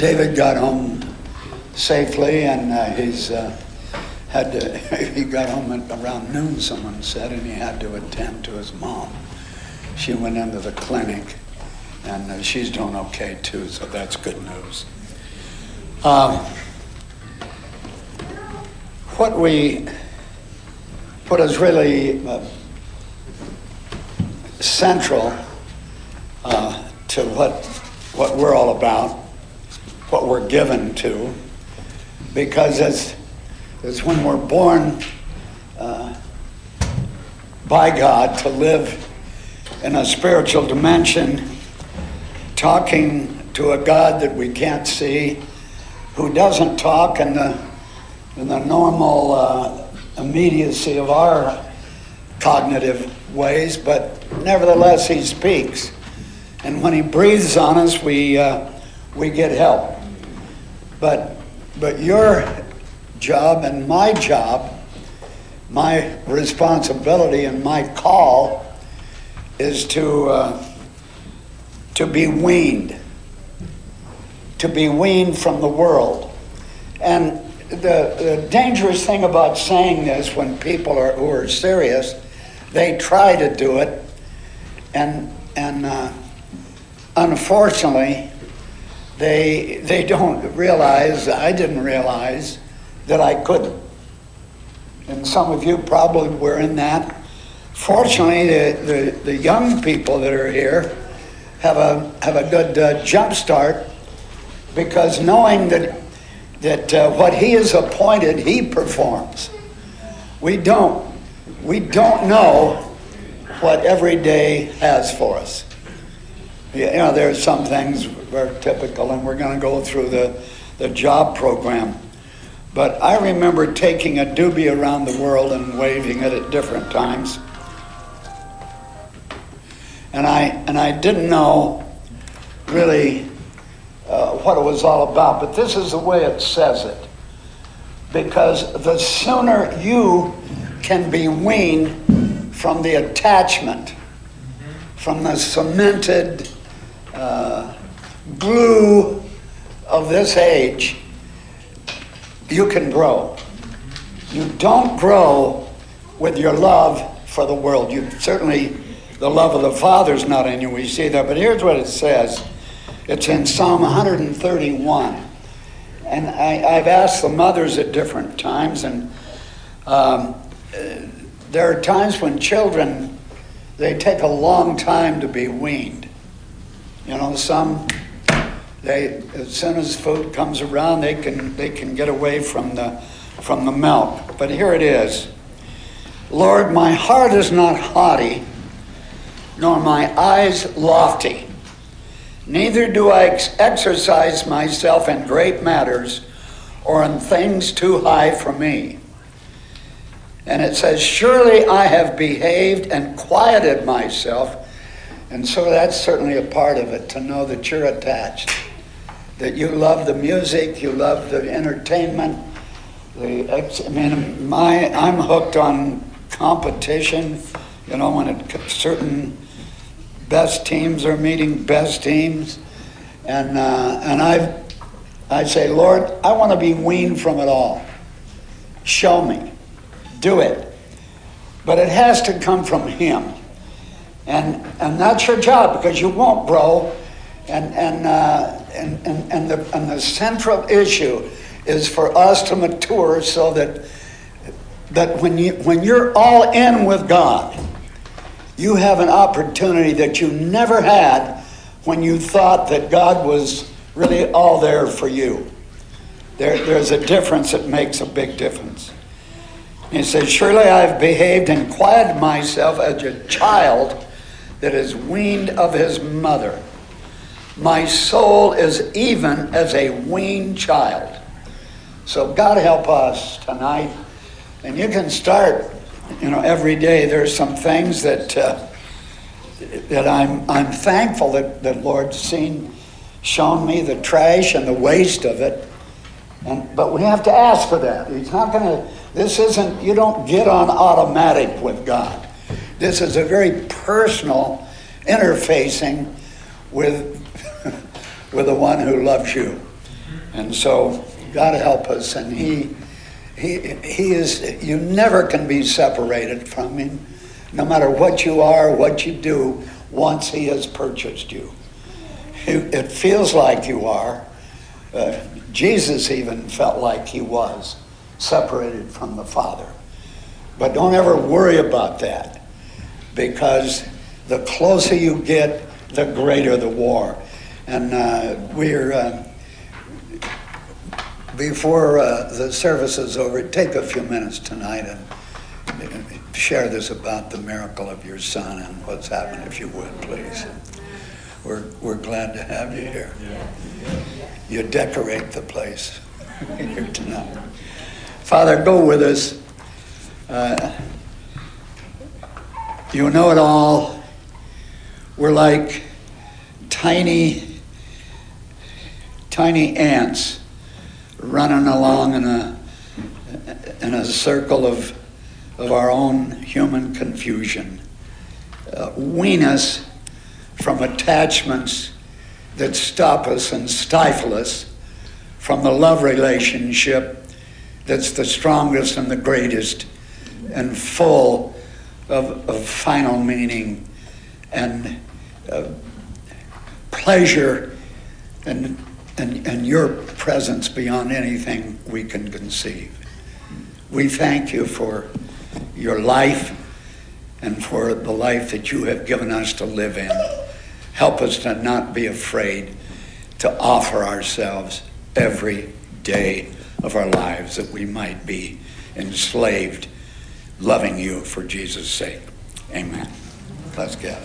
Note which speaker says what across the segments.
Speaker 1: David got home safely, and uh, he's uh, had to. He got home at around noon. Someone said, and he had to attend to his mom. She went into the clinic, and uh, she's doing okay too. So that's good news. Um, what we, what is really uh, central uh, to what what we're all about, what we're given to, because it's, it's when we're born uh, by God to live in a spiritual dimension, talking to a God that we can't see, who doesn't talk in the, in the normal uh, immediacy of our cognitive ways, but nevertheless, he speaks. And when he breathes on us, we, uh, we get help. But, but your job and my job, my responsibility and my call is to, uh, to be weaned, to be weaned from the world. And the, the dangerous thing about saying this when people are, who are serious, they try to do it, and, and uh, unfortunately, they, they don't realize, I didn't realize, that I couldn't. And some of you probably were in that. Fortunately, the, the, the young people that are here have a, have a good uh, jump start because knowing that, that uh, what he has appointed, he performs. We don't. We don't know what every day has for us you know, there's some things are typical, and we're going to go through the, the job program. But I remember taking a doobie around the world and waving it at different times. And I, and I didn't know really uh, what it was all about, but this is the way it says it. Because the sooner you can be weaned from the attachment, from the cemented uh, glue of this age, you can grow. You don't grow with your love for the world. You certainly, the love of the Father is not in you. We see that. But here's what it says it's in Psalm 131. And I, have asked the mothers at different times, and um, there are times when children, they take a long time to be weaned. You know, some they as soon as food comes around, they can they can get away from the from the milk. But here it is. Lord, my heart is not haughty, nor my eyes lofty. Neither do I ex- exercise myself in great matters or in things too high for me. And it says, Surely I have behaved and quieted myself and so that's certainly a part of it to know that you're attached, that you love the music, you love the entertainment. The, I mean, my, I'm hooked on competition. You know, when it, certain best teams are meeting best teams, and uh, and I, I say, Lord, I want to be weaned from it all. Show me, do it, but it has to come from Him. And, and that's your job because you won't grow. And, and, uh, and, and, and, the, and the central issue is for us to mature so that, that when, you, when you're all in with God, you have an opportunity that you never had when you thought that God was really all there for you. There, there's a difference that makes a big difference. He says, Surely I have behaved and quieted myself as a child that is weaned of his mother. My soul is even as a weaned child. So God help us tonight. And you can start, you know, every day. There's some things that uh, that I'm I'm thankful that that Lord's seen, shown me the trash and the waste of it. And but we have to ask for that. He's not going to. This isn't. You don't get on automatic with God. This is a very personal interfacing with, with the one who loves you. And so God help us. And he, he, he is, you never can be separated from him, no matter what you are, what you do, once he has purchased you. It feels like you are. Uh, Jesus even felt like he was separated from the Father. But don't ever worry about that because the closer you get, the greater the war. And uh, we're, uh, before uh, the service is over, take a few minutes tonight and share this about the miracle of your son and what's happened, if you would, please. We're, we're glad to have you here. You decorate the place here tonight. Father, go with us. You know it all. We're like tiny, tiny ants running along in a, in a circle of, of our own human confusion. Uh, wean us from attachments that stop us and stifle us from the love relationship that's the strongest and the greatest and full of, of final meaning and uh, pleasure and, and, and your presence beyond anything we can conceive. We thank you for your life and for the life that you have given us to live in. Help us to not be afraid to offer ourselves every day of our lives that we might be enslaved, loving you for Jesus' sake. Amen. Let's get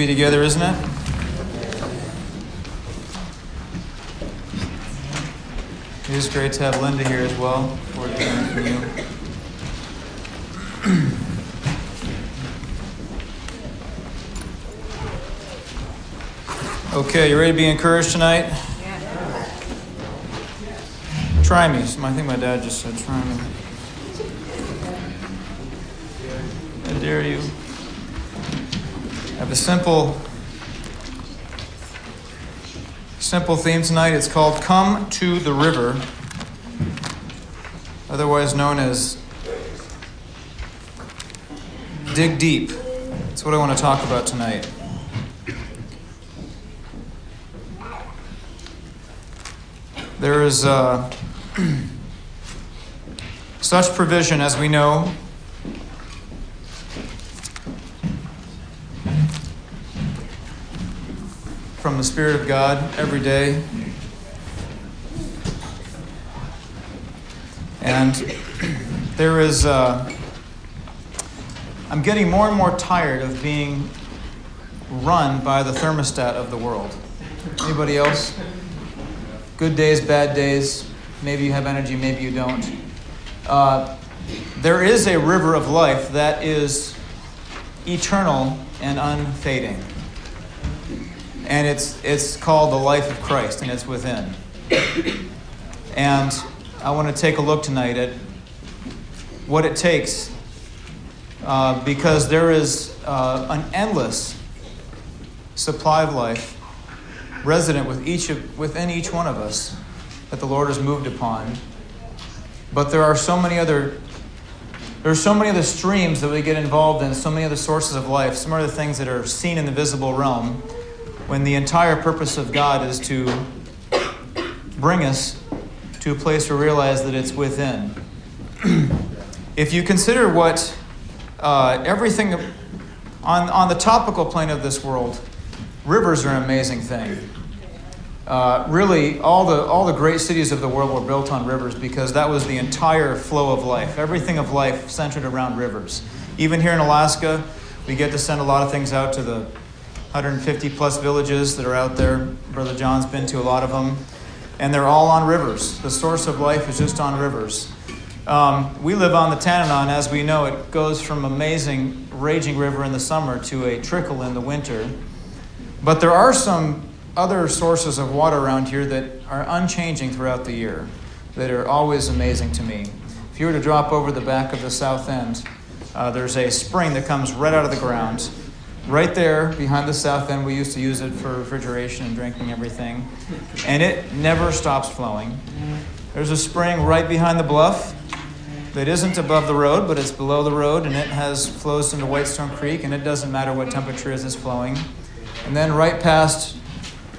Speaker 2: be together, isn't it? It is great to have Linda here as well. Forward to hearing from you. Okay, you ready to be encouraged tonight? Try me. I think my dad just said try me. I dare you. A simple, simple theme tonight. It's called "Come to the River," otherwise known as "Dig Deep." That's what I want to talk about tonight. There is uh, such provision, as we know, the Spirit of God every day. And there is, uh, I'm getting more and more tired of being run by the thermostat of the world. Anybody else? Good days, bad days. Maybe you have energy, maybe you don't. Uh, there is a river of life that is eternal and unfading and it's it's called the life of Christ, and it's within. And I want to take a look tonight at what it takes, uh, because there is uh, an endless supply of life resident with each of, within each one of us that the Lord has moved upon. But there are so many other there are so many other streams that we get involved in, so many other sources of life, some other things that are seen in the visible realm when the entire purpose of God is to bring us to a place where we realize that it's within. if you consider what uh, everything on, on the topical plane of this world, rivers are an amazing thing. Uh, really, all the, all the great cities of the world were built on rivers because that was the entire flow of life. Everything of life centered around rivers. Even here in Alaska, we get to send a lot of things out to the 150 plus villages that are out there. Brother John's been to a lot of them. And they're all on rivers. The source of life is just on rivers. Um, we live on the Tanana, as we know, it goes from amazing raging river in the summer to a trickle in the winter. But there are some other sources of water around here that are unchanging throughout the year, that are always amazing to me. If you were to drop over the back of the south end, uh, there's a spring that comes right out of the ground right there behind the south end. We used to use it for refrigeration and drinking everything. And it never stops flowing. There's a spring right behind the bluff that isn't above the road, but it's below the road, and it has flows into Whitestone Creek, and it doesn't matter what temperature is it's flowing. And then right past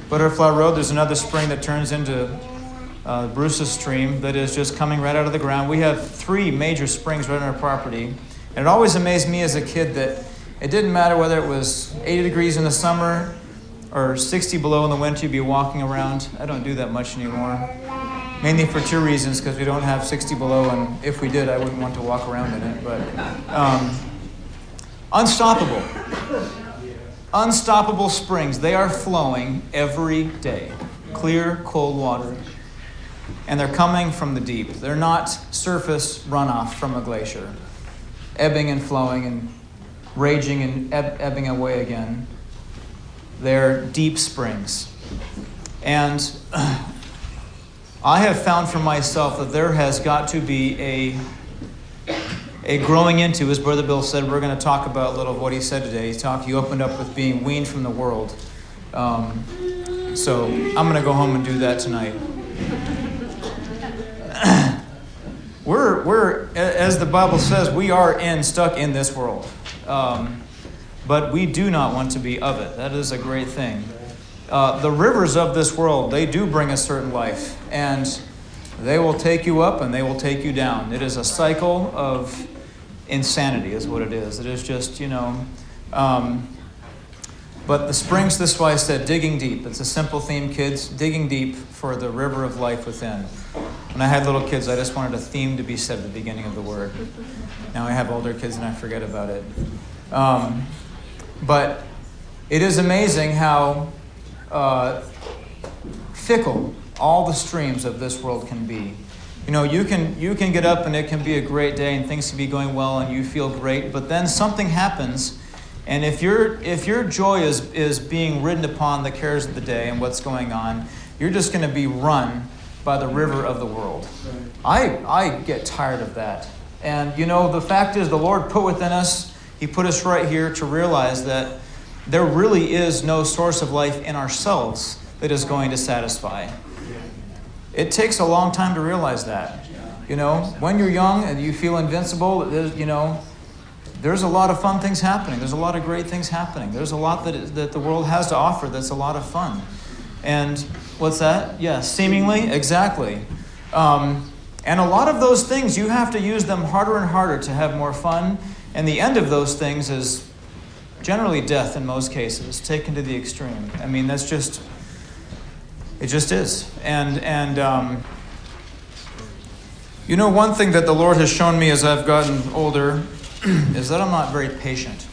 Speaker 2: Butterfly Road, there's another spring that turns into uh, Bruce's Stream that is just coming right out of the ground. We have three major springs right on our property. And it always amazed me as a kid that it didn't matter whether it was 80 degrees in the summer or 60 below in the winter, you'd be walking around. I don't do that much anymore. Mainly for two reasons, because we don't have 60 below, and if we did, I wouldn't want to walk around in it. But um, unstoppable. Unstoppable springs. They are flowing every day. Clear, cold water. And they're coming from the deep. They're not surface runoff from a glacier, ebbing and flowing and raging and ebb- ebbing away again. They're deep springs. And I have found for myself that there has got to be a, a growing into, as Brother Bill said, we're going to talk about a little of what he said today. He talked, he opened up with being weaned from the world. Um, so I'm going to go home and do that tonight. we're, we're, as the Bible says, we are in, stuck in this world. Um, but we do not want to be of it. That is a great thing. Uh, the rivers of this world, they do bring a certain life, and they will take you up and they will take you down. It is a cycle of insanity, is what it is. It is just, you know. Um, but the springs, this is why I said digging deep. It's a simple theme, kids. Digging deep for the river of life within. When I had little kids, I just wanted a theme to be said at the beginning of the word. Now I have older kids and I forget about it. Um, but it is amazing how uh, fickle all the streams of this world can be. You know, you can, you can get up and it can be a great day and things can be going well and you feel great, but then something happens. And if, your if your joy is, is being ridden upon the cares of the day and what's going on, you're just going to be run by the river of the world. I, I get tired of that. And you know, the fact is, the Lord put within us, He put us right here to realize that there really is no source of life in ourselves that is going to satisfy. It takes a long time to realize that. You know, when you're young and you feel invincible, you know, there's a lot of fun things happening. There's a lot of great things happening. There's a lot that, that the world has to offer that's a lot of fun. And what's that? Yeah, seemingly, exactly. Um, and a lot of those things, you have to use them harder and harder to have more fun. And the end of those things is generally death in most cases, taken to the extreme. I mean, that's just, it just is. And, and um, you know, one thing that the Lord has shown me as I've gotten older is that I'm not very patient.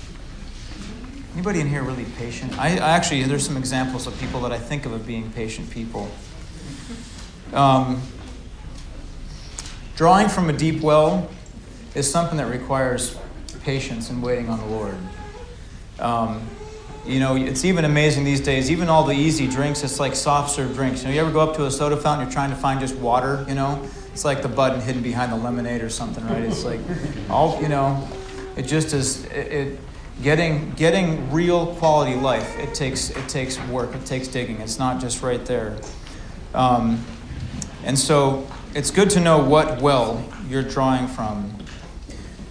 Speaker 2: Anybody in here really patient? I, I actually, there's some examples of people that I think of as being patient people. Um, Drawing from a deep well is something that requires patience and waiting on the Lord. Um, you know, it's even amazing these days, even all the easy drinks, it's like soft serve drinks. You know, you ever go up to a soda fountain, you're trying to find just water, you know? It's like the button hidden behind the lemonade or something, right? It's like all, you know, it just is, it, it getting, getting real quality life, it takes, it takes work, it takes digging. It's not just right there. Um, and so it's good to know what well you're drawing from.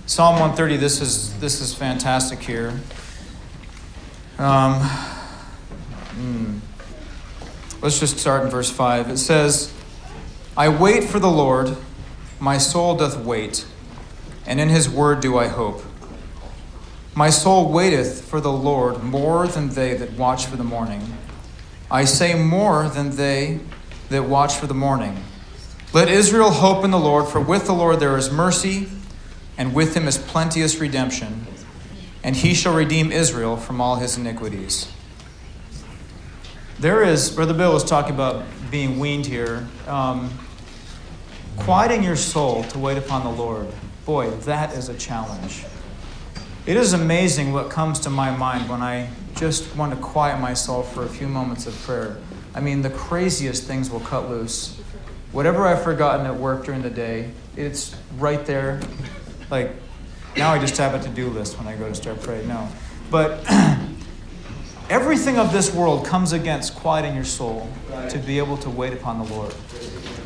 Speaker 2: Psalm 130, this is, this is fantastic here. Um, hmm. Let's just start in verse 5. It says, I wait for the Lord, my soul doth wait, and in his word do I hope. My soul waiteth for the Lord more than they that watch for the morning. I say more than they that watch for the morning. Let Israel hope in the Lord, for with the Lord there is mercy, and with him is plenteous redemption, and he shall redeem Israel from all his iniquities. There is, Brother Bill was talking about being weaned here. Um, quieting your soul to wait upon the Lord. Boy, that is a challenge. It is amazing what comes to my mind when I just want to quiet myself for a few moments of prayer. I mean, the craziest things will cut loose. Whatever I've forgotten at work during the day, it's right there. Like, now I just have a to do list when I go to start praying. No. But everything of this world comes against quieting your soul to be able to wait upon the Lord.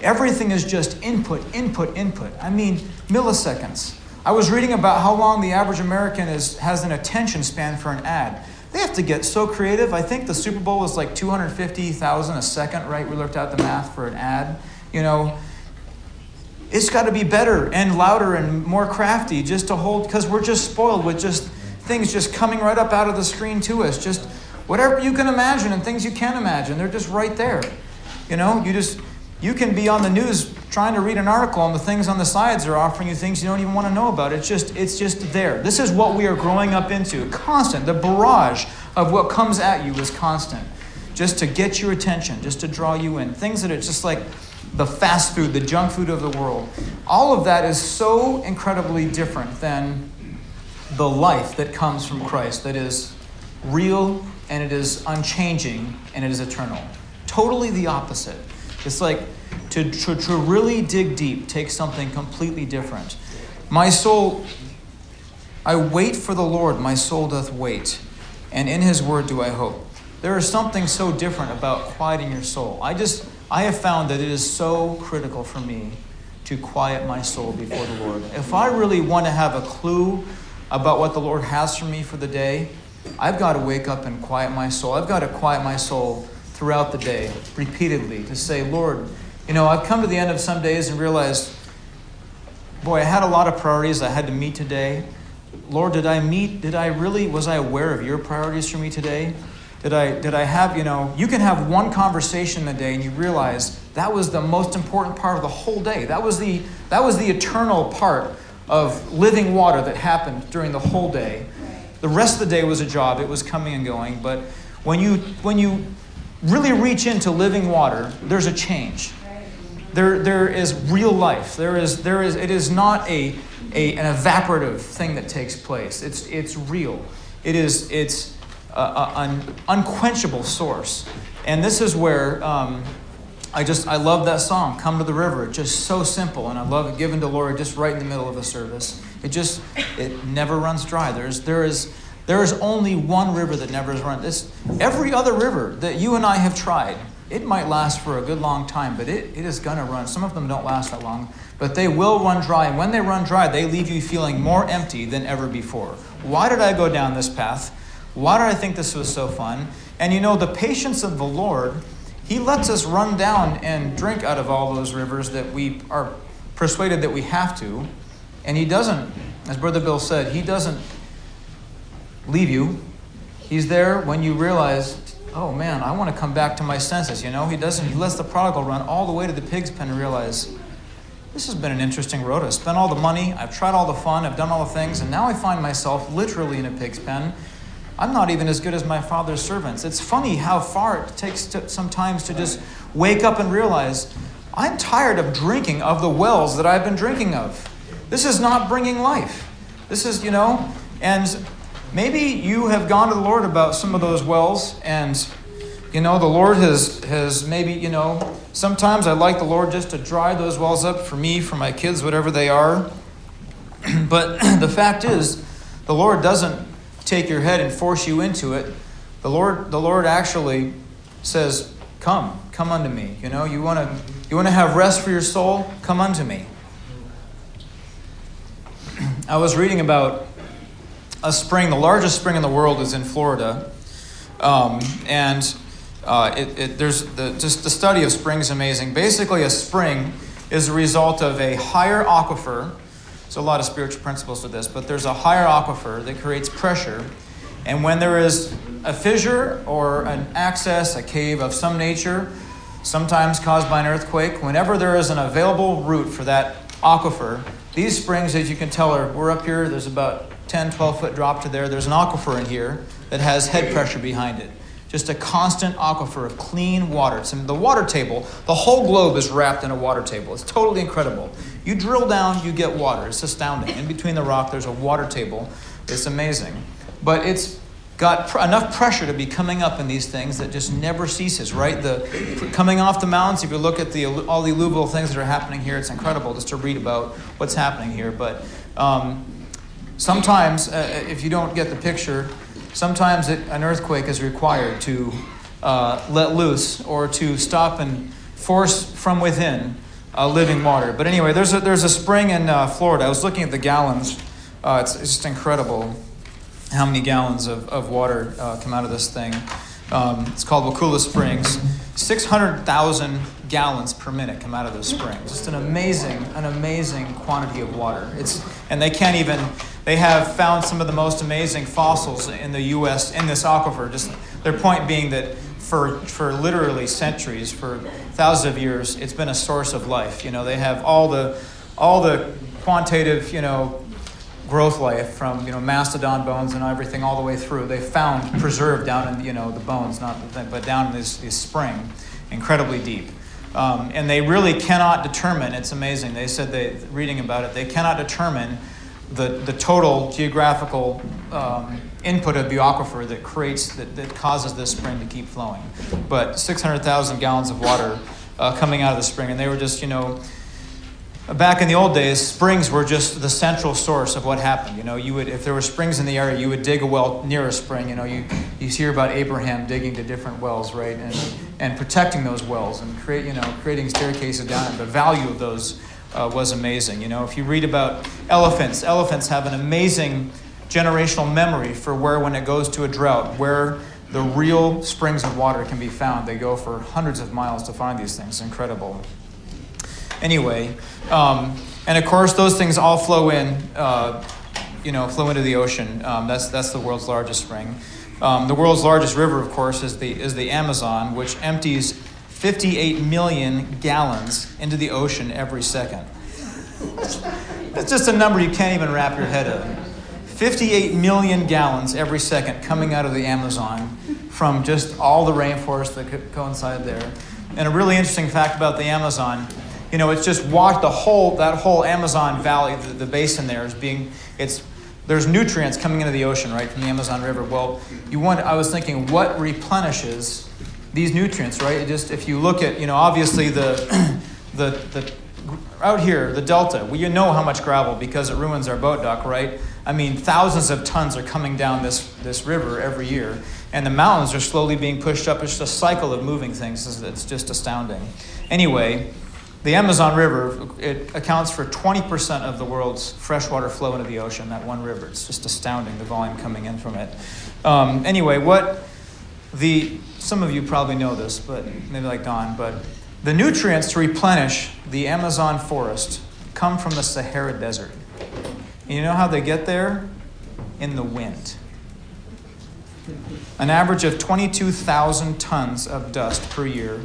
Speaker 2: Everything is just input, input, input. I mean, milliseconds. I was reading about how long the average American is, has an attention span for an ad. They have to get so creative. I think the Super Bowl was like 250,000 a second, right? We looked at the math for an ad. You know, it's got to be better and louder and more crafty just to hold, because we're just spoiled with just things just coming right up out of the screen to us. Just whatever you can imagine and things you can't imagine, they're just right there. You know, you just, you can be on the news trying to read an article and the things on the sides are offering you things you don't even want to know about. It's just, it's just there. This is what we are growing up into. Constant. The barrage of what comes at you is constant. Just to get your attention, just to draw you in. Things that are just like, the fast food, the junk food of the world. All of that is so incredibly different than the life that comes from Christ, that is real and it is unchanging and it is eternal. Totally the opposite. It's like to, to, to really dig deep takes something completely different. My soul, I wait for the Lord, my soul doth wait, and in his word do I hope. There is something so different about quieting your soul. I just, I have found that it is so critical for me to quiet my soul before the Lord. If I really want to have a clue about what the Lord has for me for the day, I've got to wake up and quiet my soul. I've got to quiet my soul throughout the day, repeatedly, to say, Lord, you know, I've come to the end of some days and realized, boy, I had a lot of priorities I had to meet today. Lord, did I meet, did I really, was I aware of your priorities for me today? Did I, did I have, you know, you can have one conversation a day and you realize that was the most important part of the whole day. That was the, that was the eternal part of living water that happened during the whole day. the rest of the day was a job. It was coming and going. But when you, when you really reach into living water, there's a change. There, there is real life. There is, there is, it is not a, a, an evaporative thing that takes place. It's, it's real. It is, it's an unquenchable source. And this is where um, I just, I love that song, Come to the River. It's just so simple. And I love it given to Laura just right in the middle of a service. It just, it never runs dry. There's, there is, there is only one river that never has run. This, every other river that you and I have tried, it might last for a good long time, but it, it is to run. Some of them don't last that long, but they will run dry. And when they run dry, they leave you feeling more empty than ever before. Why did I go down this path? Why did I think this was so fun? And you know, the patience of the Lord, He lets us run down and drink out of all those rivers that we are persuaded that we have to. And He doesn't, as Brother Bill said, He doesn't leave you. He's there when you realize oh man, I want to come back to my senses. You know, he doesn't. He lets the prodigal run all the way to the pig's pen and realize this has been an interesting road. I've spent all the money, I've tried all the fun, I've done all the things, and now I find myself literally in a pig's pen. I'm not even as good as my father's servants. It's funny how far it takes to, sometimes to just wake up and realize I'm tired of drinking of the wells that I've been drinking of. This is not bringing life. This is, you know, and Maybe you have gone to the Lord about some of those wells, and you know, the Lord has, has maybe, you know, sometimes I like the Lord just to dry those wells up for me, for my kids, whatever they are. but the fact is, the Lord doesn't take your head and force you into it. The Lord, the Lord actually says, Come, come unto me. You know, you want to you want to have rest for your soul? Come unto me. I was reading about a spring, the largest spring in the world is in Florida. Um, and uh, it, it, there's the, just the study of springs amazing. Basically, a spring is a result of a higher aquifer. There's a lot of spiritual principles to this, but there's a higher aquifer that creates pressure. And when there is a fissure or an access, a cave of some nature, sometimes caused by an earthquake, whenever there is an available route for that aquifer, these springs, as you can tell, are we're up here, there's about 10, 12 foot drop to there. There's an aquifer in here that has head pressure behind it. Just a constant aquifer of clean water. It's in the water table. The whole globe is wrapped in a water table. It's totally incredible. You drill down, you get water. It's astounding. In between the rock, there's a water table. It's amazing. But it's got pr- enough pressure to be coming up in these things that just never ceases, right? The coming off the mountains, if you look at the all the alluvial things that are happening here, it's incredible just to read about what's happening here. But um, Sometimes, uh, if you don't get the picture, sometimes it, an earthquake is required to uh, let loose or to stop and force from within uh, living water. But anyway, there's a, there's a spring in uh, Florida. I was looking at the gallons. Uh, it's, it's, just incredible how many gallons of, of water come out of this thing. Um, it's called Wakulla Springs. 600,000 gallons per minute come out of this spring. Just an amazing, an amazing quantity of water. It's, and they can't even, they have found some of the most amazing fossils in the U.S. in this aquifer. Just their point being that for, for literally centuries, for thousands of years, it's been a source of life. You know, they have all the, all the quantitative, you know, growth life from you know mastodon bones and everything all the way through. They found preserved down in you know the bones, not the but down in this, this spring, incredibly deep. Um, and they really cannot determine. It's amazing. They said they reading about it. They cannot determine the, the total geographical um, input of the aquifer that creates that, that causes this spring to keep flowing. But 600,000 gallons of water uh, coming out of the spring, and they were just you know Back in the old days, springs were just the central source of what happened. You know, you would, if there were springs in the area, you would dig a well near a spring. You know, you, you hear about Abraham digging to different wells, right, and, and protecting those wells and create, you know, creating staircases down. And the value of those uh, was amazing. You know, if you read about elephants, elephants have an amazing generational memory for where, when it goes to a drought, where the real springs of water can be found. They go for hundreds of miles to find these things. Incredible. Anyway, um, and of course, those things all flow in, uh, you know, flow into the ocean. Um, that's, that's the world's largest spring. Um, the world's largest river, of course, is the, is the Amazon, which empties 58 million gallons into the ocean every second. That's just a number you can't even wrap your head around. 58 million gallons every second coming out of the Amazon from just all the rainforest that coincide there. And a really interesting fact about the Amazon, you know, it's just walked the whole that whole Amazon Valley, the, the basin there is being it's there's nutrients coming into the ocean, right, from the Amazon River. Well, you want I was thinking what replenishes these nutrients, right? It just if you look at, you know, obviously the the the out here, the delta, well, you know how much gravel because it ruins our boat dock, right? I mean, thousands of tons are coming down this, this river every year, and the mountains are slowly being pushed up. It's just a cycle of moving things. It's just astounding. Anyway, the Amazon River, it accounts for 20% of the world's freshwater flow into the ocean, that one river. It's just astounding, the volume coming in from it. Um, anyway, what the, some of you probably know this, but maybe like Don, but the nutrients to replenish the Amazon forest come from the Sahara Desert. And you know how they get there? In the wind. An average of 22,000 tons of dust per year,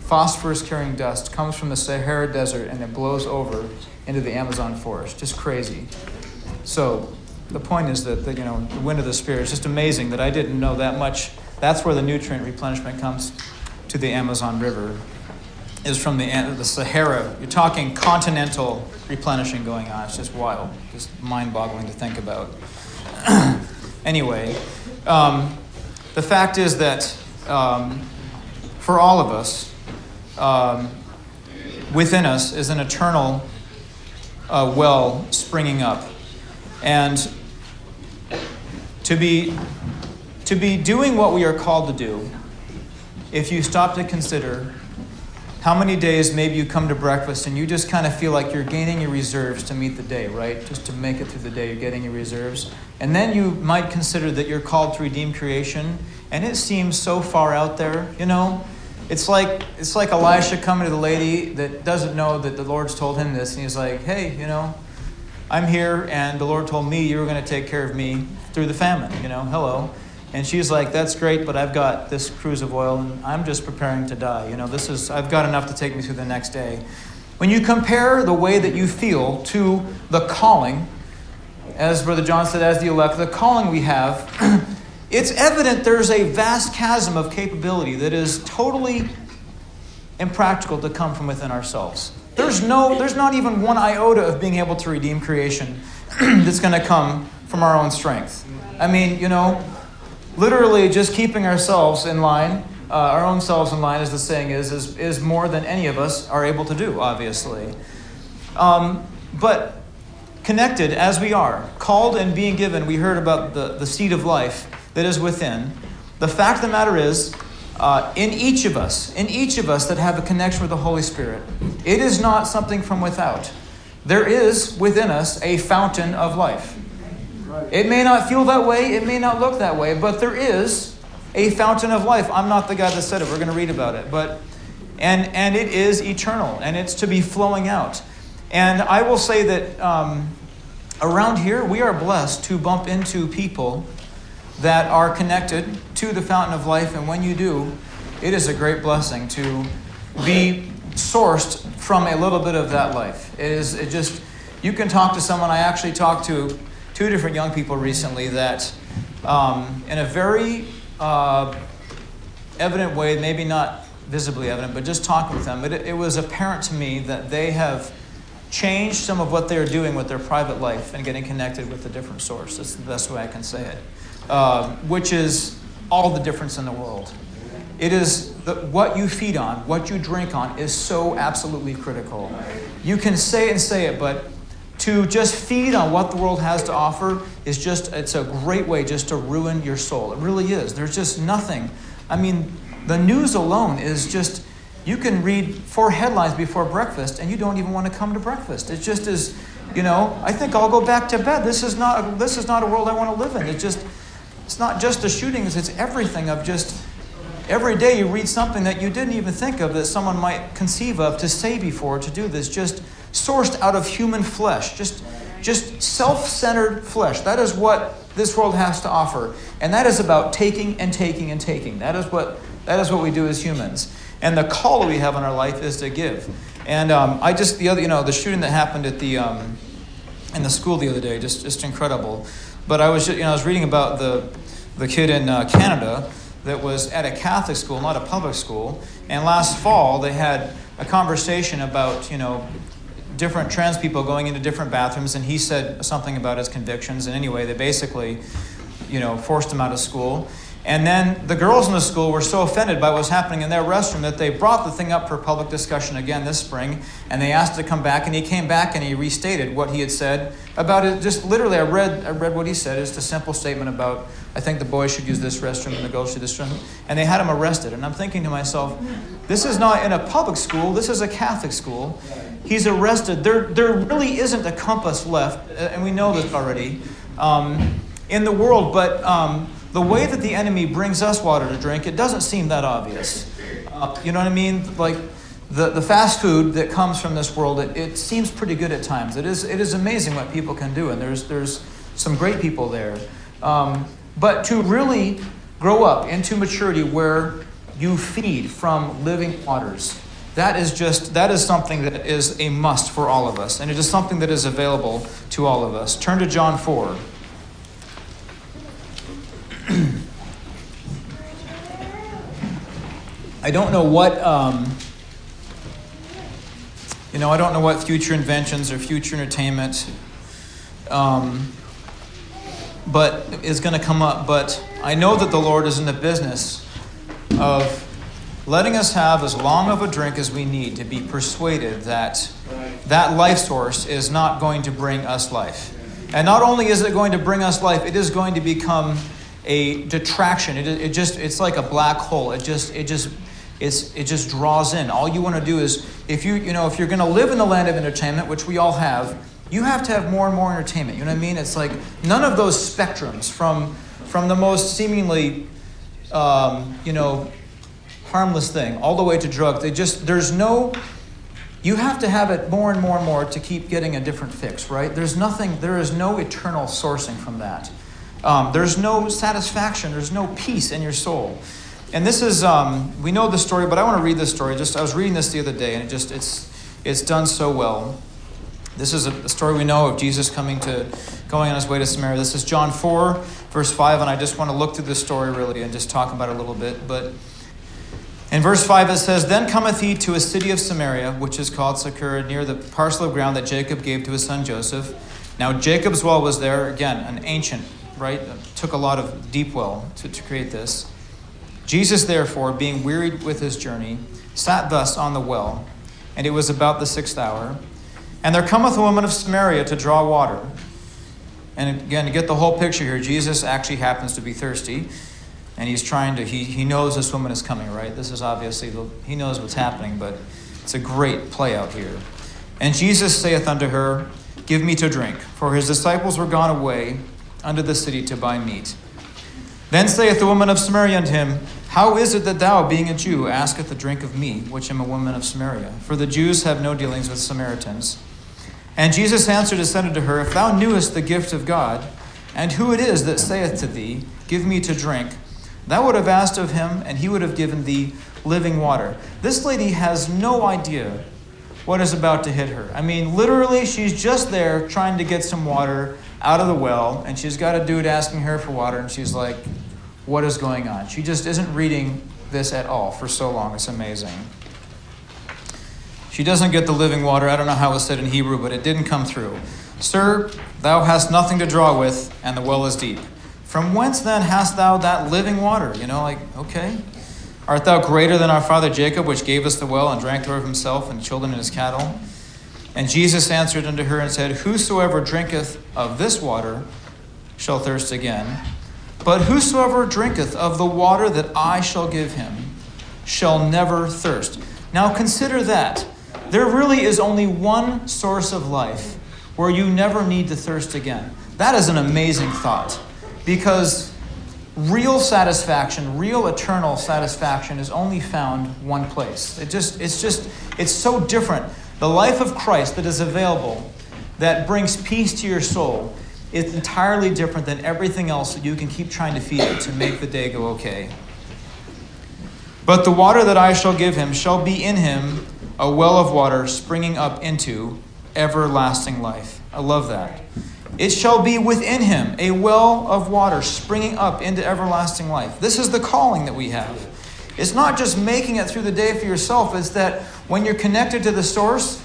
Speaker 2: phosphorus carrying dust, comes from the Sahara Desert and it blows over into the Amazon forest. Just crazy. So the point is that the, you know, the wind of the Spirit is just amazing that I didn't know that much. That's where the nutrient replenishment comes to the Amazon River is from the, the Sahara. You're talking continental replenishing going on. It's just wild, just mind boggling to think about. anyway, um, the fact is that um, for all of us, um, within us is an eternal uh, well springing up. And to be, to be doing what we are called to do, if you stop to consider how many days maybe you come to breakfast and you just kind of feel like you're gaining your reserves to meet the day, right? Just to make it through the day, you're getting your reserves. And then you might consider that you're called to redeem creation, and it seems so far out there, you know? It's like it's like Elisha coming to the lady that doesn't know that the Lord's told him this, and he's like, "Hey, you know, I'm here, and the Lord told me you were going to take care of me through the famine. You know, hello." And she's like, That's great, but I've got this cruse of oil and I'm just preparing to die. You know, this is, I've got enough to take me through the next day. When you compare the way that you feel to the calling, as Brother John said, as the elect, the calling we have, it's evident there's a vast chasm of capability that is totally impractical to come from within ourselves. There's no, there's not even one iota of being able to redeem creation that's going to come from our own strength. I mean, you know, literally just keeping ourselves in line, uh, our own selves in line, as the saying is, is, is more than any of us are able to do, obviously. Um, but connected as we are, called and being given, we heard about the, the seed of life that is within. The fact of the matter is, uh, in each of us, in each of us that have a connection with the Holy Spirit, it is not something from without. There is within us a fountain of life. It may not feel that way, it may not look that way, but there is a fountain of life. I'm not the guy that said it. We're going to read about it, but and and it is eternal, and it's to be flowing out. And I will say that um, around here we are blessed to bump into people that are connected to the fountain of life, and when you do, it is a great blessing to be sourced from a little bit of that life. It is it just you can talk to someone. I actually talked to two different young people recently that, um, in a very uh, evident way, maybe not visibly evident, but just talking with them, it, it was apparent to me that they have changed some of what they're doing with their private life and getting connected with a different source. That's the best way I can say it, uh, which is all the difference in the world. It is the, what you feed on, what you drink on, is so absolutely critical. You can say and say it, but to just feed on what the world has to offer is just it's a great way just to ruin your soul. It really is. There's just nothing. I mean the news alone is just you can read four headlines before breakfast and you don't even want to come to breakfast. It just is you know i think i'll go back to bed. This is not this is not a world i want to live in. It's just it's not just the shootings it's everything of just every day you read something that you didn't even think of that someone might conceive of to say before to do this. Just sourced out of human flesh, just, just self centered flesh. That is what this world has to offer. And that is about taking and taking and taking. That is what, that is what we do as humans. And the call we have in our life is to give. And um, I just, the other, you know, the shooting that happened at the, um, in the school the other day, just, just incredible. But I was, you know, I was reading about the, the kid in uh, Canada that was at a Catholic school, not a public school. And last fall, they had a conversation about, you know, different trans people going into different bathrooms, and he said something about his convictions. And anyway, they basically, you know, forced him out of school. And then the girls in the school were so offended by what was happening in their restroom that they brought the thing up for public discussion again this spring. And they asked to come back, and he came back and he restated what he had said about it. Just literally, I read, I read what he said. It's a simple statement about, I think the boys should use this restroom and the girls should use this restroom. And they had him arrested. And I'm thinking to myself, this is not in a public school, this is a Catholic school. He's arrested. There, there really isn't a compass left, and we know this already, um, in the world, but. Um, the way that the enemy brings us water to drink, it doesn't seem that obvious. Uh, you know what I mean? Like the, the fast food that comes from this world, it, it seems pretty good at times. It is, it is amazing what people can do, and there's, there's some great people there. Um, but to really grow up into maturity where you feed from living waters, that is just that is something that is a must for all of us and it is something that is available to all of us turn to john 4 I don't know what, um, you know, I don't know what future inventions or future entertainment um, but is going to come up. But I know that the Lord is in the business of letting us have as long of a drink as we need to be persuaded that that life source is not going to bring us life. And not only is it going to bring us life, it is going to become a detraction. It, it just it's like a black hole. It just it just it's, it just draws in. All you want to do is, if you, you know, if you're going to live in the land of entertainment, which we all have, you have to have more and more entertainment. You know what I mean? It's like none of those spectrums from, from the most seemingly, um, you know, harmless thing all the way to drugs. They just, there's no, you have to have it more and more and more to keep getting a different fix, right? There's nothing, there is no eternal sourcing from that. Um, there's no satisfaction, there's no peace in your soul. And this is, um, we know the story, but I want to read this story. Just I was reading this the other day, and it just it's it's done so well. This is a, story we know of Jesus coming to, going on his way to Samaria. This is John four, verse five, and I just want to look through this story really and just talk about it a little bit. But in verse 5, it says, Then cometh he to a city of Samaria, which is called Sychar, near the parcel of ground that Jacob gave to his son Joseph. Now Jacob's well was there, again, an ancient, right? It took a lot of deep well to, to create this. Jesus, therefore, being wearied with his journey, sat thus on the well, and it was about the sixth hour. And there cometh a woman of Samaria to draw water. And again, to get the whole picture here, Jesus actually happens to be thirsty, and he's trying to, he, he knows this woman is coming, right? This is obviously, the, he knows what's happening, but it's a great play out here. And Jesus saith unto her, Give me to drink, for his disciples were gone away unto the city to buy meat. Then saith the woman of Samaria unto him, How is it that thou, being a Jew, asketh a drink of me, which am a woman of Samaria? For the Jews have no dealings with Samaritans. And Jesus answered and said unto her, If thou knewest the gift of God, and who it is that saith to thee, Give me to drink, thou would have asked of him, and he would have given thee living water. This lady has no idea what is about to hit her. I mean, literally, she's just there trying to get some water out of the well, and she's got a dude asking her for water, and she's like, What is going on? She just isn't reading this at all for so long. It's amazing. She doesn't get the living water. I don't know how it's said in Hebrew, but it didn't come through. Sir, thou hast nothing to draw with, and the well is deep. From whence then hast thou that living water? You know, like, okay. Art thou greater than our father Jacob, which gave us the well and drank thereof himself and children and his cattle? And Jesus answered unto her and said, Whosoever drinketh of this water shall thirst again. But whosoever drinketh of the water that I shall give him shall never thirst. Now consider that. There really is only one source of life where you never need to thirst again. That is an amazing thought because real satisfaction, real eternal satisfaction is only found one place. It just it's just it's so different the life of Christ that is available, that brings peace to your soul, is entirely different than everything else that you can keep trying to feed it to make the day go okay. But the water that I shall give him shall be in him a well of water springing up into everlasting life. I love that. It shall be within him a well of water springing up into everlasting life. This is the calling that we have. It's not just making it through the day for yourself, it's that when you're connected to the source,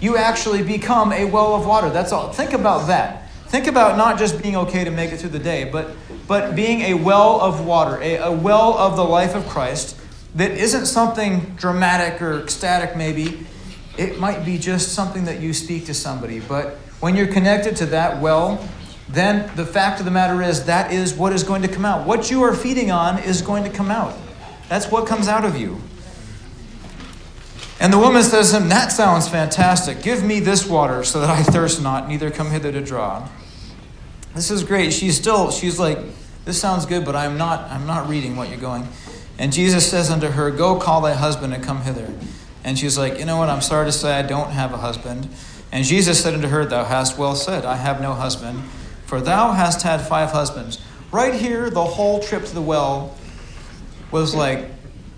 Speaker 2: you actually become a well of water. That's all. Think about that. Think about not just being okay to make it through the day, but, but being a well of water, a, a well of the life of Christ that isn't something dramatic or ecstatic, maybe. It might be just something that you speak to somebody, but when you're connected to that well, then the fact of the matter is that is what is going to come out. What you are feeding on is going to come out. That's what comes out of you. And the woman says to him, That sounds fantastic. Give me this water so that I thirst not, neither come hither to draw. This is great. She's still, she's like, This sounds good, but I'm not, I'm not reading what you're going. And Jesus says unto her, Go call thy husband and come hither. And she's like, You know what? I'm sorry to say I don't have a husband. And Jesus said unto her, Thou hast well said, I have no husband, for thou hast had five husbands. Right here, the whole trip to the well was like,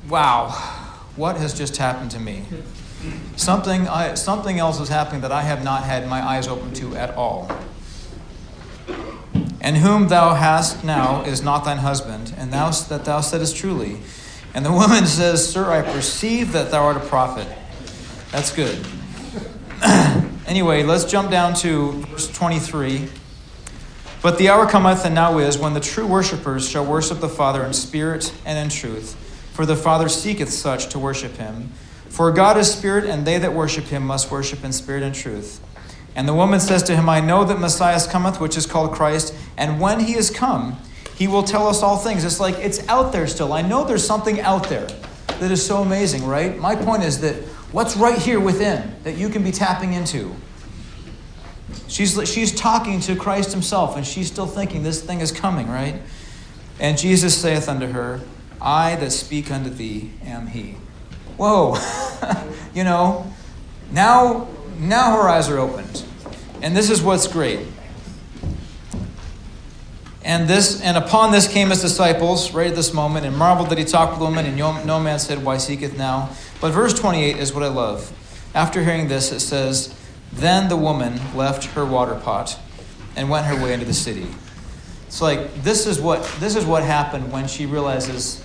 Speaker 2: wow, what has just happened to me? Something, I, something else is happening that I have not had my eyes open to at all. And whom thou hast now is not thine husband, and thou that thou saidest truly. And the woman says, Sir, I perceive that thou art a prophet. That's good. Anyway, let's jump down to verse 23. But the hour cometh, and now is, when the true worshippers shall worship the Father in spirit and in truth. For the Father seeketh such to worship him. For God is spirit, and they that worship him must worship in spirit and truth. And the woman says to him, I know that Messiah cometh, which is called Christ, and when he is come, he will tell us all things. It's like it's out there still. I know there's something out there that is so amazing, right? My point is that What's right here within that you can be tapping into? She's, she's talking to Christ himself, and she's still thinking this thing is coming, right? And Jesus saith unto her, I that speak unto thee am he. Whoa. you know, now, now her eyes are opened. And this is what's great. And this and upon this came his disciples right at this moment and marveled that he talked with women, and no man said, Why seeketh now? But verse 28 is what I love. After hearing this, it says, Then the woman left her water pot and went her way into the city. It's like this is what this is what happened when she realizes,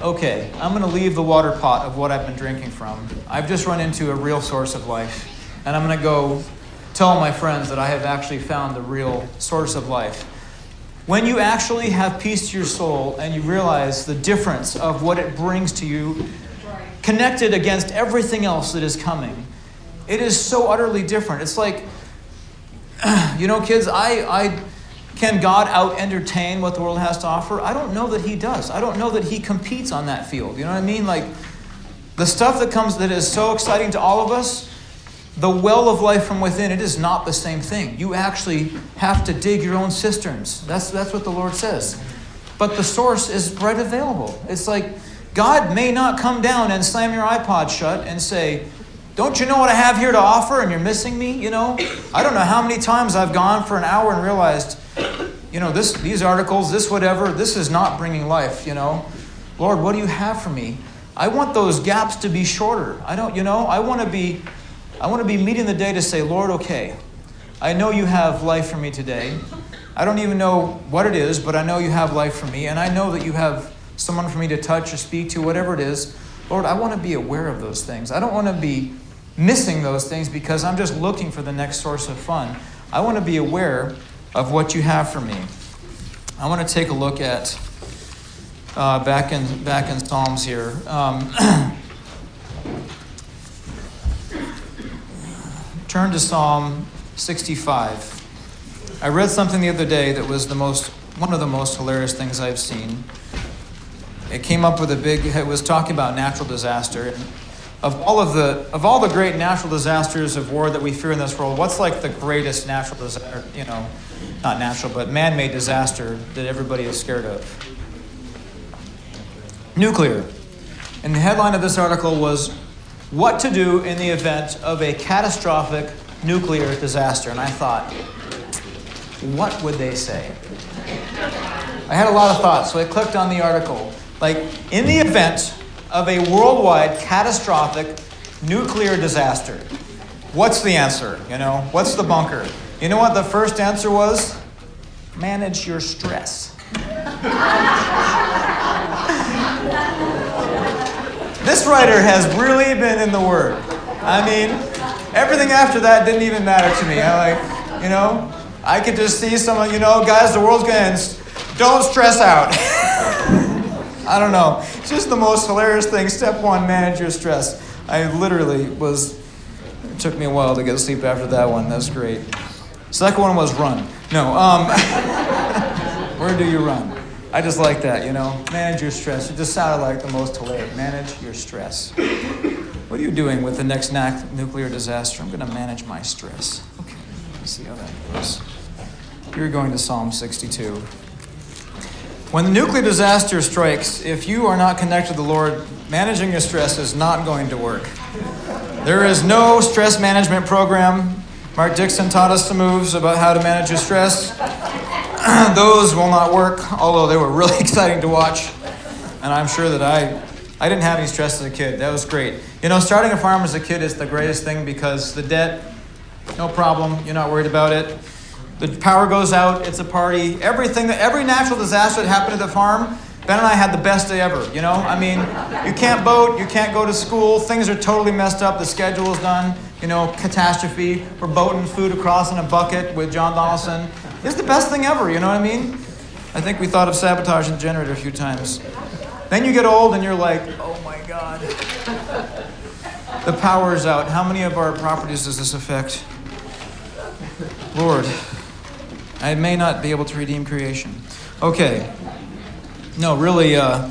Speaker 2: okay, I'm going to leave the water pot of what I've been drinking from. I've just run into a real source of life, and I'm going to go tell my friends that I have actually found the real source of life. When you actually have peace to your soul and you realize the difference of what it brings to you, connected against everything else that is coming, it is so utterly different. It's like, you know, kids, I, I can God out entertain what the world has to offer? I don't know that He does. I don't know that He competes on that field. You know what I mean? Like, the stuff that comes that is so exciting to all of us, the well of life from within, it is not the same thing. You actually have to dig your own cisterns. That's, that's what the Lord says. But the source is right available. It's like God may not come down and slam your iPod shut and say, Don't you know what I have here to offer and you're missing me? You know, I don't know how many times I've gone for an hour and realized, you know, this, these articles, this whatever, this is not bringing life, you know. Lord, what do you have for me? I want those gaps to be shorter. I don't, you know, I want to be I want to be meeting the day to say, Lord, okay, I know you have life for me today. I don't even know what it is, but I know you have life for me, and I know that you have someone for me to touch or speak to, whatever it is. Lord, I want to be aware of those things. I don't want to be missing those things because I'm just looking for the next source of fun. I want to be aware of what you have for me. I want to take a look at uh, back in back in Psalms here. Um, turn to Psalm 65. I read something the other day that was the most, one of the most hilarious things I've seen. It came up with a big, it was talking about natural disaster. And of all of the, of all the great natural disasters of war that we fear in this world, what's like the greatest natural disaster, you know, not natural, but man made disaster that everybody is scared of? Nuclear. And the headline of this article was what to do in the event of a catastrophic nuclear disaster. And I thought, what would they say? I had a lot of thoughts, so I clicked on the article. Like, in the event of a worldwide catastrophic nuclear disaster, what's the answer? You know, what's the bunker? You know what the first answer was? Manage your stress. this writer has really been in the Word. I mean, everything after that didn't even matter to me. I like, you know, I could just see someone, you know, guys, the world's gonna end. Don't stress out. I don't know. It's just the most hilarious thing. Step one, manage your stress. I literally was, it took me a while to get to sleep after that one. That's great. Second one was run. No, um, where do you run? I just like that, you know. Manage your stress. It just sounded like the most hilarious. Manage your stress. What are you doing with the next nuclear disaster? I'm going to manage my stress. Okay, let's see how that goes. You're going to Psalm 62. When the nuclear disaster strikes, if you are not connected to the Lord, managing your stress is not going to work. There is no stress management program. Mark Dixon taught us some moves about how to manage your stress. Those will not work, although they were really exciting to watch. And I'm sure that I, I didn't have any stress as a kid. That was great. You know, starting a farm as a kid is the greatest thing because the debt, no problem. You're not worried about it. The power goes out. It's a party. Everything, every natural disaster that happened at the farm, Ben and I had the best day ever. You know, I mean, you can't boat, you can't go to school. Things are totally messed up. The schedule is done. You know, catastrophe. We're boating food across in a bucket with John Donaldson. It's the best thing ever, you know what I mean? I think we thought of sabotaging the generator a few times. Then you get old and you're like, oh my God. The power is out. How many of our properties does this affect? Lord, I may not be able to redeem creation. Okay. No, really, uh,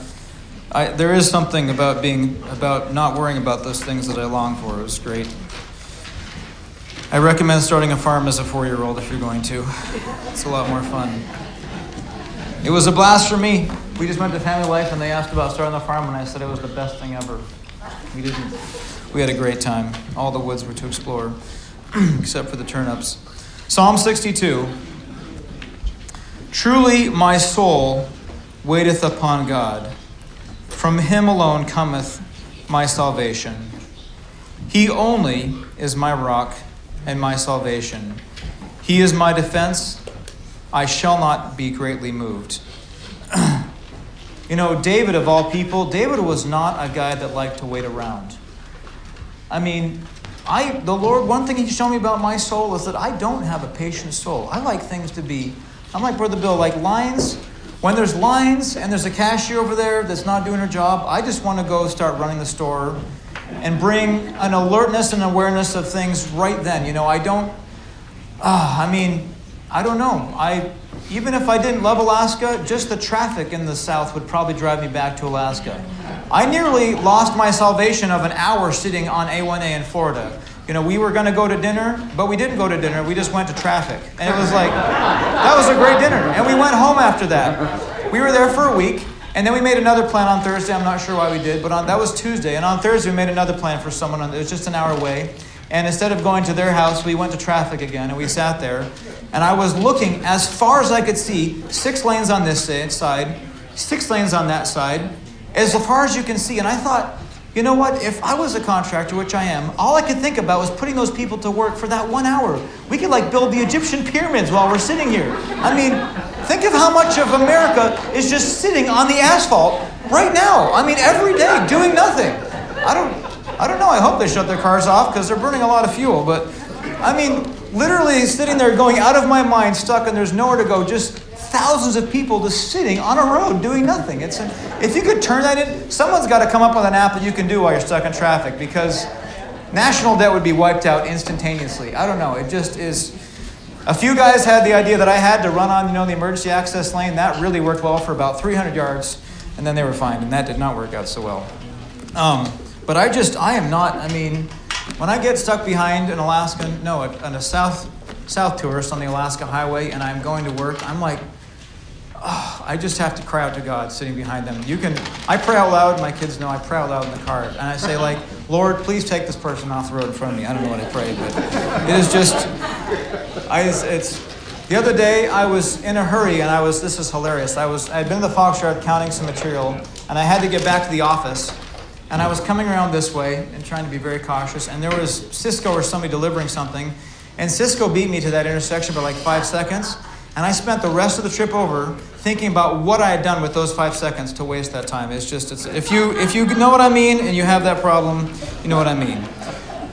Speaker 2: I, there is something about being about not worrying about those things that I long for. It was great. I recommend starting a farm as a four year old if you're going to. It's a lot more fun. It was a blast for me. We just went to Family Life and they asked about starting the farm, and I said it was the best thing ever. We didn't. We had a great time. All the woods were to explore, except for the turnips. Psalm 62 Truly my soul waiteth upon God. From him alone cometh my salvation. He only is my rock and my salvation. He is my defense. I shall not be greatly moved. you know, David, of all people, David was not a guy that liked to wait around. I mean, I, the Lord, one thing He showed me about my soul is that I don't have a patient soul. I like things to be, I'm like Brother Bill, like lines. When there's lines and there's a cashier over there that's not doing her job, I just want to go start running the store and bring an alertness and awareness of things right then. You know, I don't, uh, I mean, I don't know. I, even if I didn't love Alaska, just the traffic in the south would probably drive me back to Alaska. I nearly lost my salvation of an hour sitting on A1A in Florida. You know, we were going to go to dinner, but we didn't go to dinner. We just went to traffic. And it was like, that was a great dinner. And we went home after that. We were there for a week. And then we made another plan on Thursday. I'm not sure why we did, but on, that was Tuesday. And on Thursday, we made another plan for someone. On, it was just an hour away. And instead of going to their house, we went to traffic again and we sat there. And I was looking as far as I could see six lanes on this side, six lanes on that side, as far as you can see. And I thought, you know what? If I was a contractor, which I am, all I could think about was putting those people to work for that one hour. We could like build the Egyptian pyramids while we're sitting here. I mean, think of how much of America is just sitting on the asphalt right now. I mean, every day doing nothing. I don't, I don't know. I hope they shut their cars off because they're burning a lot of fuel. But I mean, literally sitting there going out of my mind, stuck, and there's nowhere to go. Just thousands of people just sitting on a road doing nothing. It's if you could turn that in, someone's got to come up with an app that you can do while you're stuck in traffic because national debt would be wiped out instantaneously. I don't know. It just is. A few guys had the idea that I had to run on, you know, the emergency access lane. That really worked well for about 300 yards, and then they were fine, and that did not work out so well. Um, but I just, I am not. I mean, when I get stuck behind an Alaskan, no, on a south south tourist on the Alaska Highway, and I'm going to work, I'm like, oh, I just have to cry out to God sitting behind them. You can, I pray out loud, my kids know I pray out loud in the car. And I say, like, Lord, please take this person off the road in front of me. I don't know what I pray, but it is just, I, it's, the other day I was in a hurry and I was, this is hilarious. I was, I had been to the Fox Yard counting some material and I had to get back to the office. And I was coming around this way and trying to be very cautious. And there was Sysco or somebody delivering something. And Sysco beat me to that intersection by like five seconds. And I spent the rest of the trip over thinking about what I had done with those five seconds to waste that time. It's just, it's, if, you, if you know what I mean and you have that problem, you know what I mean.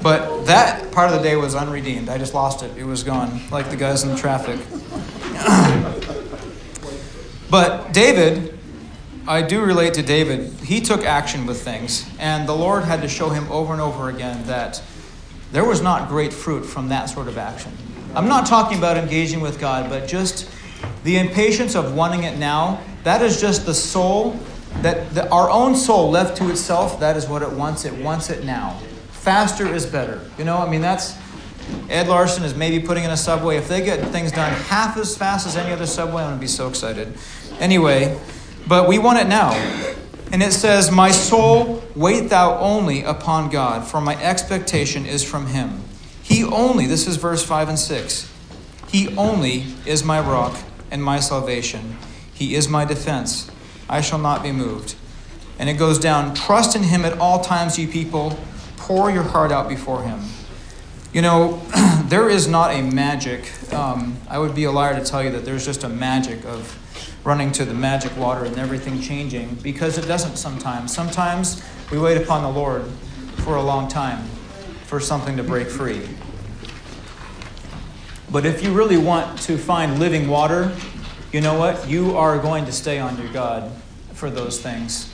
Speaker 2: But that part of the day was unredeemed. I just lost it. It was gone, like the guys in the traffic. but David, I do relate to David. He took action with things, and the Lord had to show him over and over again that there was not great fruit from that sort of action. I'm not talking about engaging with God, but just the impatience of wanting it now. That is just the soul, that the, our own soul left to itself, that is what it wants. It wants it now. Faster is better. You know, I mean, that's Ed Larson is maybe putting in a subway. If they get things done half as fast as any other subway, I'm going to be so excited. Anyway, but we want it now. And it says, My soul, wait thou only upon God, for my expectation is from him. He only, this is verse 5 and 6, He only is my rock and my salvation. He is my defense. I shall not be moved. And it goes down, Trust in him at all times, ye people. Pour your heart out before him. You know, there is not a magic. Um, I would be a liar to tell you that there's just a magic of running to the magic water and everything changing because it doesn't sometimes. Sometimes we wait upon the Lord for a long time for something to break free. But if you really want to find living water, you know what? You are going to stay on your God for those things.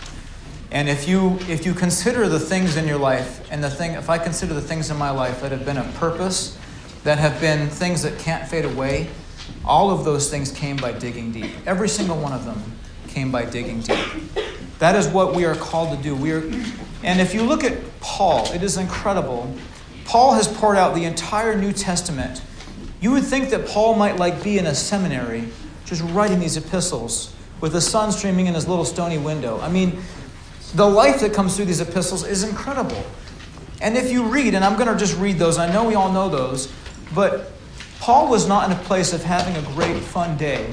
Speaker 2: And if you if you consider the things in your life and the thing if I consider the things in my life that have been a purpose, that have been things that can't fade away, all of those things came by digging deep. Every single one of them came by digging deep. That is what we are called to do. We are and if you look at Paul, it is incredible. Paul has poured out the entire New Testament. You would think that Paul might like be in a seminary just writing these epistles with the sun streaming in his little stony window. I mean, the life that comes through these epistles is incredible. And if you read, and I'm going to just read those, I know we all know those, but Paul was not in a place of having a great fun day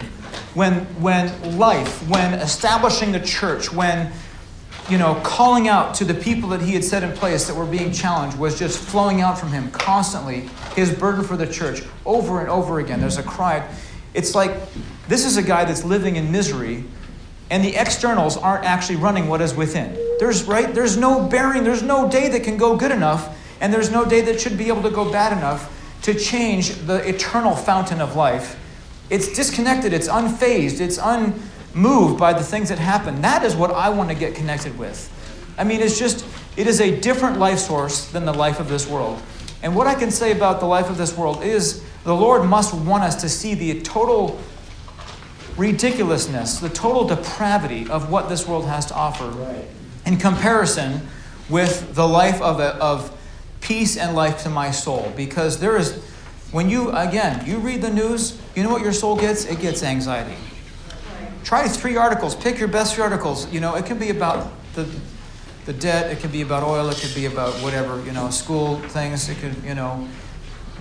Speaker 2: when, when life, when establishing the church, when you know, calling out to the people that he had set in place that were being challenged was just flowing out from him constantly. His burden for the church over and over again. There's a cry. It's like this is a guy that's living in misery and the externals aren't actually running what is within. There's right, there's no bearing, there's no day that can go good enough, and there's no day that should be able to go bad enough to change the eternal fountain of life. It's disconnected, it's unfazed, it's unmoved by the things that happen. That is what I want to get connected with. I mean, it's just, it is a different life source than the life of this world. And what I can say about the life of this world is the Lord must want us to see the total ridiculousness, the total depravity of what this world has to offer right. in comparison with the life of, a, of peace and life to my soul. Because there is, when you, again, you read the news, you know what your soul gets? It gets anxiety. Try three articles, pick your best three articles. You know, it can be about the, the debt, it could be about oil, it could be about whatever, you know, school things, it could, you know,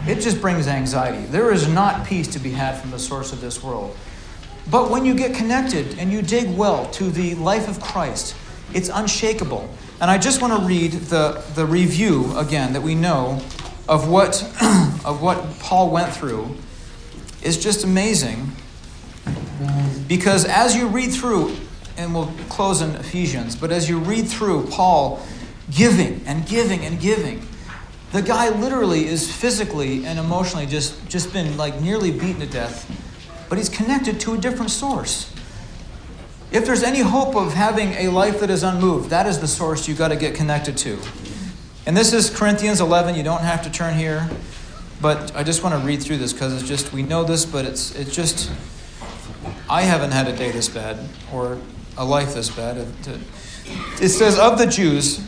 Speaker 2: it just brings anxiety. There is not peace to be had from the source of this world. But when you get connected and you dig well to the life of Christ, it's unshakable. And I just want to read the, the review again that we know of what, of what Paul went through is just amazing. Because as you read through, and we'll close in Ephesians, but as you read through Paul giving and giving and giving, the guy literally is physically and emotionally just, just been like nearly beaten to death but he's connected to a different source. If there's any hope of having a life that is unmoved, that is the source you've got to get connected to. And this is Corinthians 11. You don't have to turn here, but I just want to read through this because it's just, we know this, but it's, it's just, I haven't had a day this bad or a life this bad. It says, Of the Jews,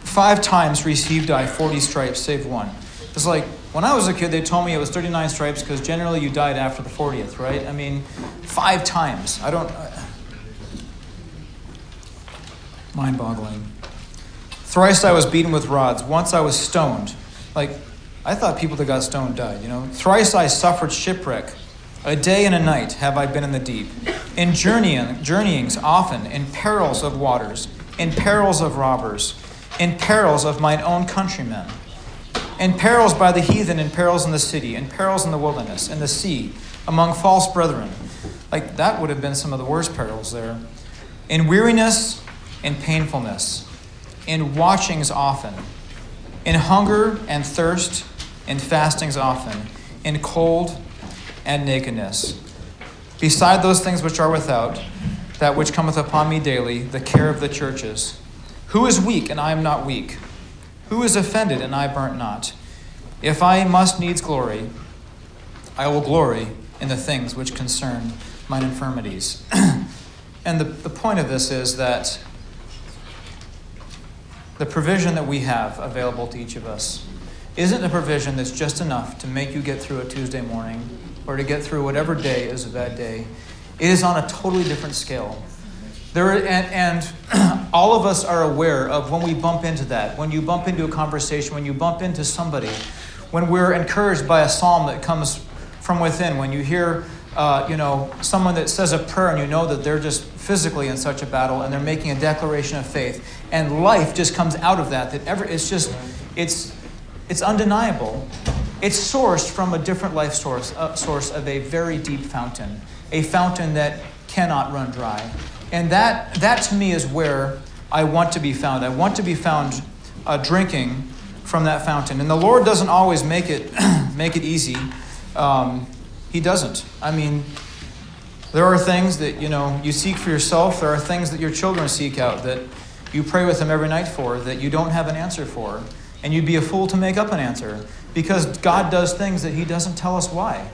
Speaker 2: five times received I 40 stripes, save one. It's like, when I was a kid, they told me it was 39 stripes because generally you died after the 40th, right? I mean, five times. I don't. Mind boggling. Thrice I was beaten with rods. Once I was stoned. Like, I thought people that got stoned died, you know? Thrice I suffered shipwreck. A day and a night have I been in the deep. In journeying, journeyings often, in perils of waters, in perils of robbers, in perils of mine own countrymen in perils by the heathen, in perils in the city, in perils in the wilderness, in the sea, among false brethren. Like that would have been some of the worst perils there. In weariness and painfulness, in watchings often, in hunger and thirst, in fastings often, in cold and nakedness. Beside those things which are without, that which cometh upon me daily, the care of the churches. Who is weak, and I am not weak? Who is offended, and I burnt not? If I must needs glory, I will glory in the things which concern mine infirmities. and the, the point of this is that the provision that we have available to each of us isn't a provision that's just enough to make you get through a Tuesday morning or to get through whatever day is a bad day. It is on a totally different scale. There, and, and all of us are aware of when we bump into that, when you bump into a conversation, when you bump into somebody, when we're encouraged by a psalm that comes from within, when you hear uh, you know, someone that says a prayer and you know that they're just physically in such a battle and they're making a declaration of faith, and life just comes out of that. That ever, it's just, it's, it's undeniable. It's sourced from a different life source, uh, source of a very deep fountain, a fountain that cannot run dry. And that, that to me is where I want to be found. I want to be found uh, drinking from that fountain. And the Lord doesn't always make it, make it easy. Um, he doesn't. I mean, there are things that, you know, you seek for yourself. There are things that your children seek out that you pray with them every night for that you don't have an answer for. And you'd be a fool to make up an answer because God does things that He doesn't tell us why.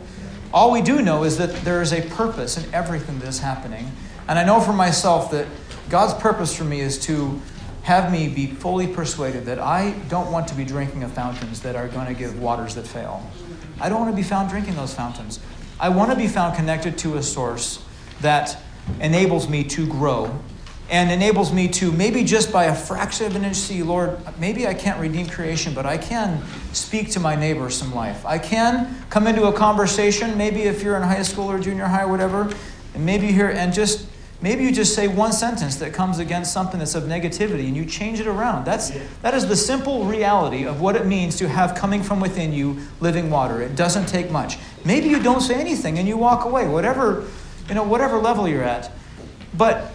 Speaker 2: All we do know is that there is a purpose in everything that is happening. And I know for myself that God's purpose for me is to have me be fully persuaded that I don't want to be drinking of fountains that are going to give waters that fail. I don't want to be found drinking those fountains. I want to be found connected to a source that enables me to grow and enables me to maybe just by a fraction of an inch see, Lord, maybe I can't redeem creation, but I can speak to my neighbor some life. I can come into a conversation, maybe if you're in high school or junior high or whatever, and maybe here and just maybe you just say one sentence that comes against something that's of negativity and you change it around. That's that is the simple reality of what it means to have coming from within you living water. It doesn't take much. Maybe you don't say anything and you walk away, whatever, you know, whatever level you're at. But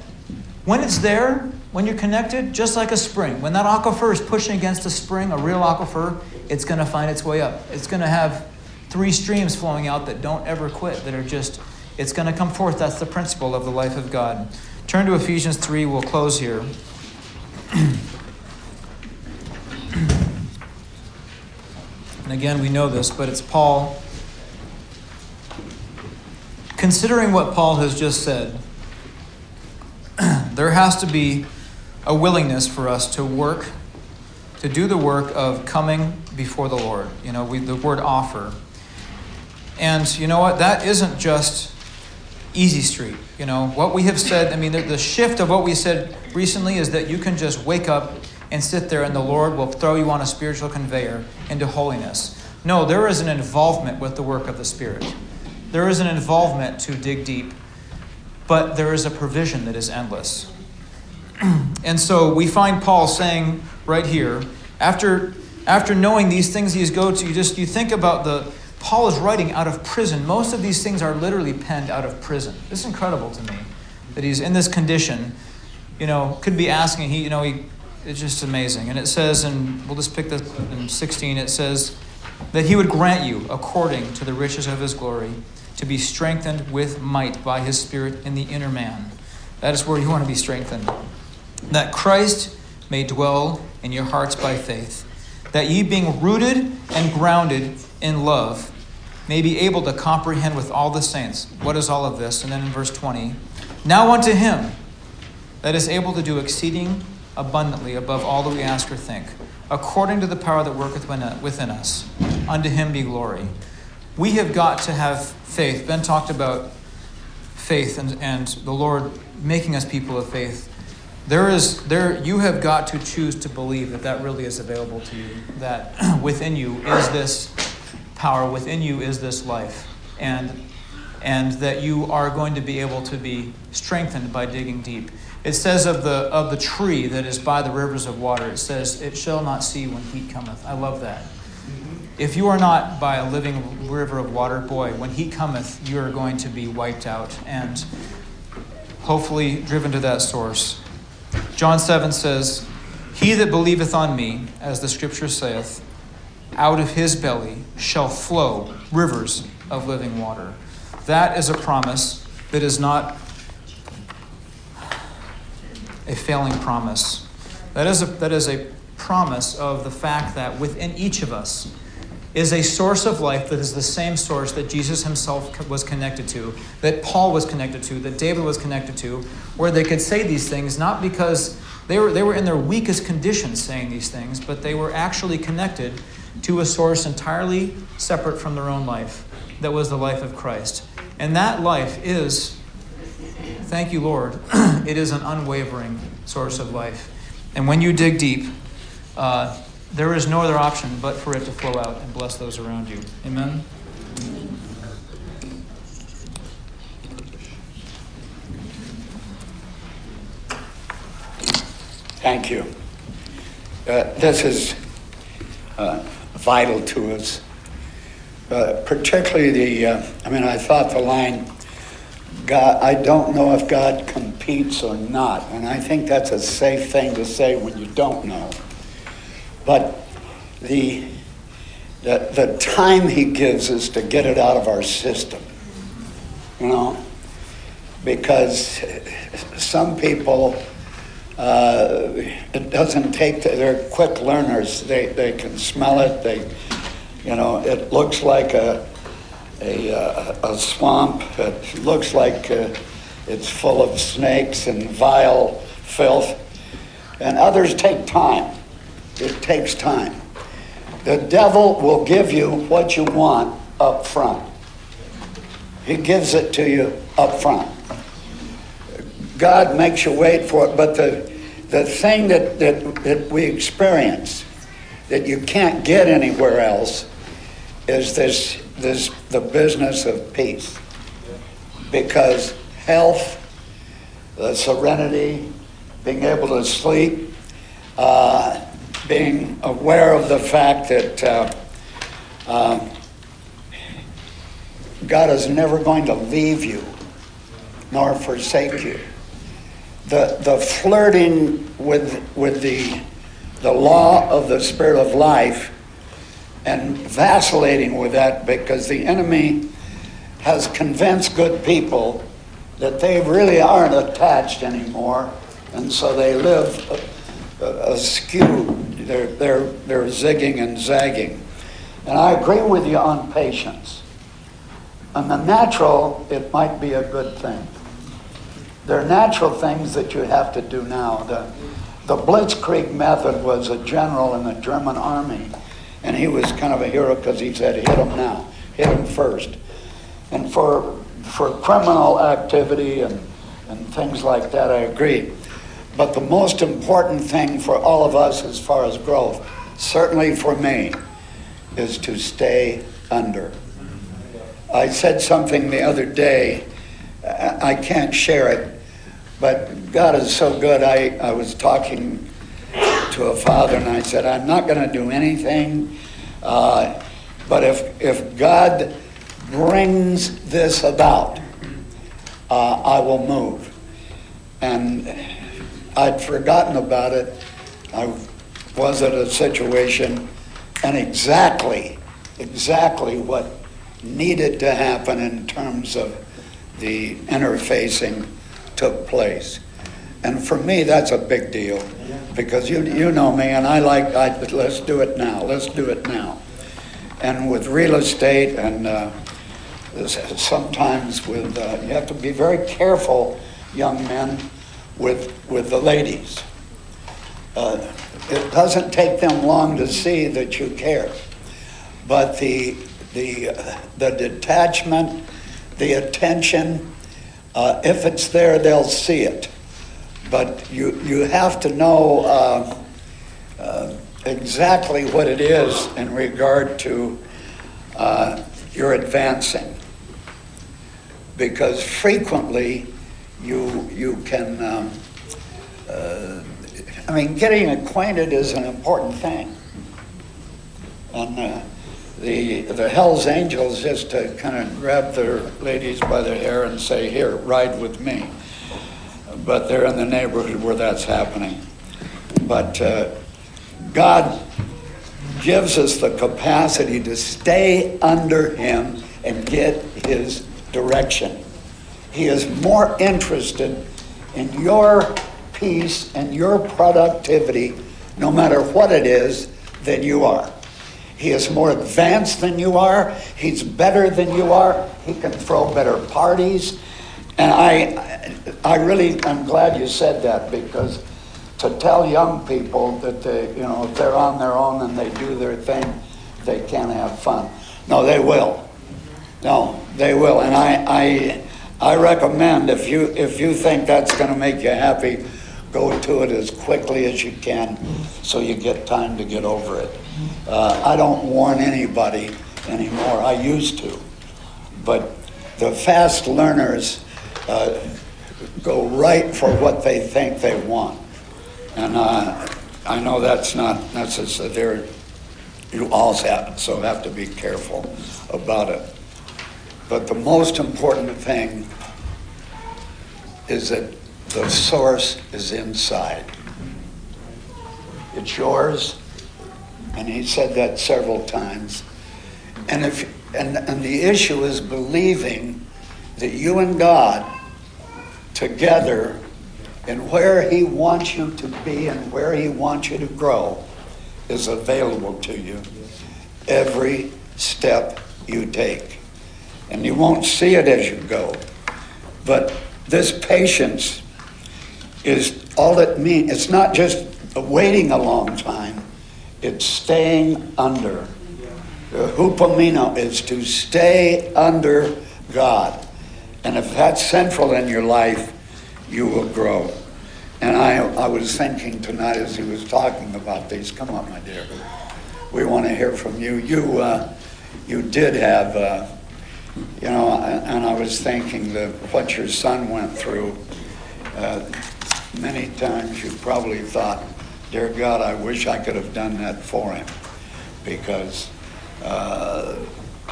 Speaker 2: when it's there, when you're connected, just like a spring, when that aquifer is pushing against a spring, a real aquifer, it's going to find its way up. It's going to have three streams flowing out that don't ever quit, that are just, it's going to come forth. That's the principle of the life of God. Turn to Ephesians 3. We'll close here. and again, we know this, but it's Paul. Considering what Paul has just said, there has to be a willingness for us to work, to do the work of coming before the Lord. You know, we, the word offer. And you know what? That isn't just easy street. You know, what we have said, I mean, the, the shift of what we said recently is that you can just wake up and sit there and the Lord will throw you on a spiritual conveyor into holiness. No, there is an involvement with the work of the Spirit. There is an involvement to dig deep but there is a provision that is endless. and so we find Paul saying right here, after, after knowing these things he's go to, you just you think about the Paul is writing out of prison. Most of these things are literally penned out of prison. This is incredible to me that he's in this condition. You know, could be asking, he, you know, he, it's just amazing. And it says, and we'll just pick this in 16, it says that he would grant you according to the riches of his glory to be strengthened with might by his Spirit in the inner man. That is where you want to be strengthened. That Christ may dwell in your hearts by faith, that ye, being rooted and grounded in love, may be able to comprehend with all the saints what is all of this. And then in verse 20, now unto him that is able to do exceeding abundantly above all that we ask or think, according to the power that worketh within us, unto him be glory we have got to have faith. Ben talked about faith and, and the Lord making us people of faith. There is there you have got to choose to believe that that really is available to you. That within you is this power. Within you is this life, and and that you are going to be able to be strengthened by digging deep. It says of the of the tree that is by the rivers of water. It says it shall not see when heat cometh. I love that If you are not by a living river of water, boy, when he cometh, you are going to be wiped out and hopefully driven to that source. John 7 says, He that believeth on me, as the scripture saith, out of his belly shall flow rivers of living water. That is a promise that is not a failing promise. That is a, that is a promise of the fact that within each of us is a source of life that is the same source that Jesus himself was connected to, that Paul was connected to, that David was connected to, where they could say these things not because they were, they were in their weakest conditions saying these things, but they were actually connected to a source entirely separate from their own life that was the life of Christ. And that life is, thank you, Lord, it is an unwavering source of life. And when you dig deep, uh, there is no other option but for it to flow out and bless those around you. Amen?
Speaker 1: Thank you. Uh, this is uh, vital to us. Uh, particularly the, uh, I mean, I thought the line, God, I don't know if God competes or not. And I think that's a safe thing to say when you don't know. But the, the, the time he gives us to get it out of our system, you know, because some people, uh, it doesn't take, the, they're quick learners. They, they can smell it. They, you know, it looks like a, a, uh, a swamp. It looks like uh, it's full of snakes and vile filth. And others take time. It takes time. The devil will give you what you want up front. He gives it to you up front. God makes you wait for it, but the, the thing that, that, that we experience that you can't get anywhere else is this, this the business of peace. Because health, the serenity, being able to sleep, uh, being aware of the fact that uh, uh, God is never going to leave you nor forsake you. The, the flirting with, with the, the law of the Spirit of life and vacillating with that because the enemy has convinced good people that they really aren't attached anymore, and so they live askew. They're, they're, they're zigging and zagging. And I agree with you on patience. On the natural, it might be a good thing. There are natural things that you have to do now. The, the Blitzkrieg method was a general in the German army and he was kind of a hero because he said, hit him now, hit him first. And for, for criminal activity and, and things like that, I agree. But the most important thing for all of us as far as growth, certainly for me, is to stay under. I said something the other day, I can't share it, but God is so good. I, I was talking to a father, and I said, I'm not going to do anything, uh, but if, if God brings this about, uh, I will move. And I'd forgotten about it. I was at a situation, and exactly, exactly what needed to happen in terms of the interfacing took place. And for me, that's a big deal because you, you know me, and I like, I, let's do it now, let's do it now. And with real estate, and uh, sometimes with, uh, you have to be very careful, young men, with, with the ladies. Uh, it doesn't take them long to see that you care. But the, the, uh, the detachment, the attention, uh, if it's there, they'll see it. But you, you have to know uh, uh, exactly what it is in regard to uh, your advancing. Because frequently you, you can, um, uh, I mean, getting acquainted is an important thing. And uh, the, the Hells Angels just to kind of grab their ladies by their hair and say, here, ride with me. But they're in the neighborhood where that's happening. But uh, God gives us the capacity to stay under Him and get His direction. He is more interested in your peace and your productivity, no matter what it is, than you are. He is more advanced than you are. He's better than you are. He can throw better parties. And I, I really, I'm glad you said that because to tell young people that they, you know, if they're on their own and they do their thing, they can't have fun. No, they will. No, they will. And I, I, I recommend if you if you think that's going to make you happy, go to it as quickly as you can, so you get time to get over it. Uh, I don't warn anybody anymore. I used to, but the fast learners uh, go right for what they think they want. And uh, I know that's not necessary. You also have, so have to be careful about it. But the most important thing is that the source is inside. It's yours, and he said that several times. And if and, and the issue is believing that you and God together and where He wants you to be and where He wants you to grow is available to you every step you take. And you won't see it as you go. But this patience is all it means. It's not just waiting a long time, it's staying under. The hupomeno is to stay under God. And if that's central in your life, you will grow. And I, I was thinking tonight as he was talking about these, come on, my dear, we want to hear from you. You, uh, you did have, uh, you know, and I was thinking that what your son went through, uh, many times you probably thought, dear God, I wish I could have done that for him because uh,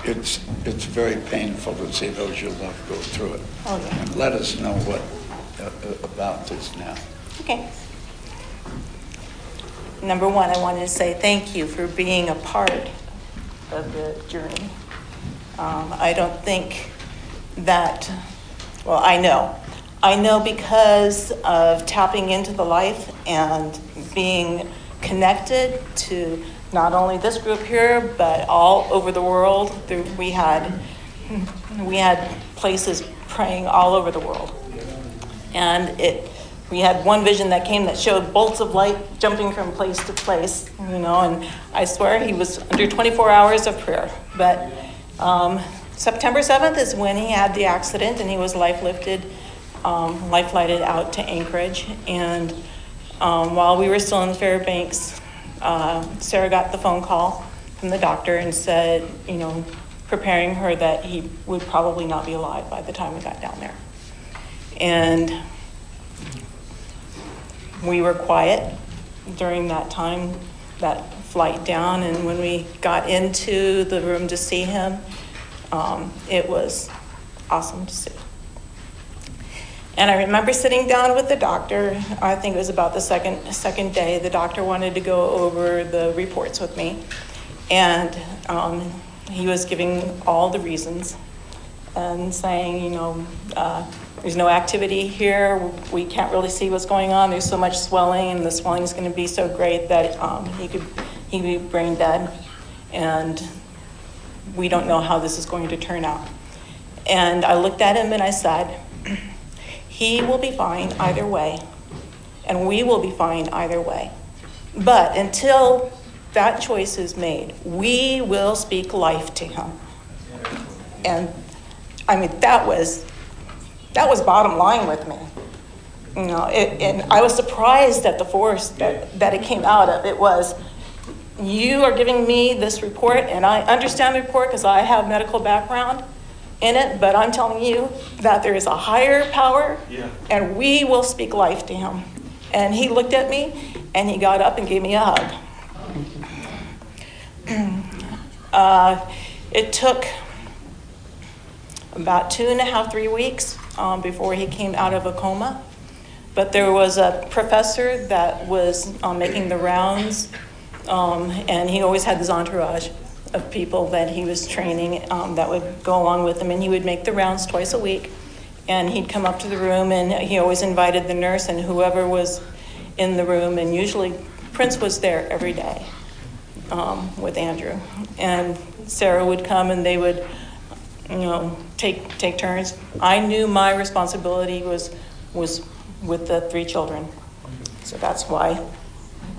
Speaker 1: it's, it's very painful to see those you love go through it.
Speaker 3: Oh, yeah.
Speaker 1: And let us know what uh, uh, about this now.
Speaker 3: Okay. Number one, I wanted to say thank you for being a part of the journey. Um, I don't think that, well, I know. I know because of tapping into the life and being connected to not only this group here, but all over the world. We had, we had places praying all over the world. And it, we had one vision that came that showed bolts of light jumping from place to place, you know, and I swear he was under 24 hours of prayer. But um, September 7th is when he had the accident and he was life lifted, um, life lighted out to Anchorage. And um, while we were still in Fairbanks, uh, Sarah got the phone call from the doctor and said, you know, preparing her that he would probably not be alive by the time we got down there. And we were quiet during that time, that flight down. And when we got into the room to see him, um, it was awesome to see. And I remember sitting down with the doctor. I think it was about the second second day. The doctor wanted to go over the reports with me, and um, he was giving all the reasons and saying, you know, uh, there's no activity here. We can't really see what's going on. There's so much swelling, and the swelling is going to be so great that um, he could he be brain dead, and we don't know how this is going to turn out. And I looked at him and I said, he will be fine either way, and we will be fine either way. But until that choice is made, we will speak life to him. And I mean, that was that was bottom line with me. You know, it, and I was surprised at the force that, that it came out of. It was, you are giving me this report, and I understand the report because I have medical background in it, but I'm telling you that there is a higher power,
Speaker 4: Yeah.
Speaker 3: and we will speak life to him. And he looked at me, and he got up and gave me a hug. Uh, it took about two and a half, three weeks um, before he came out of a coma. But there was a professor that was um, making the rounds, um, and he always had this entourage of people that he was training um, that would go along with him, and he would make the rounds twice a week. And he'd come up to the room, and he always invited the nurse and whoever was in the room, and usually Prince was there every day um, with Andrew. And Sarah would come, and they would you know, take, take turns. I knew my responsibility was, was with the three children. So that's why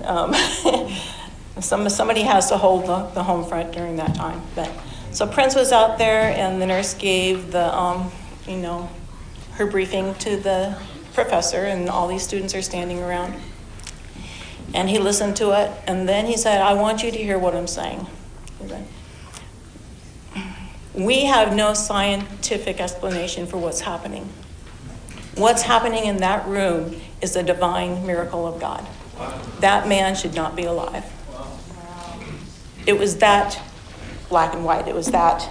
Speaker 3: um, some, somebody has to hold the, the home front during that time. But, so Prince was out there, and the nurse gave the, um, you know, her briefing to the professor, and all these students are standing around. And he listened to it, and then he said, I want you to hear what I'm saying. We have no scientific explanation for what's happening. What's happening in that room is a divine miracle of God. That man should not be alive. It was that black and white. It was that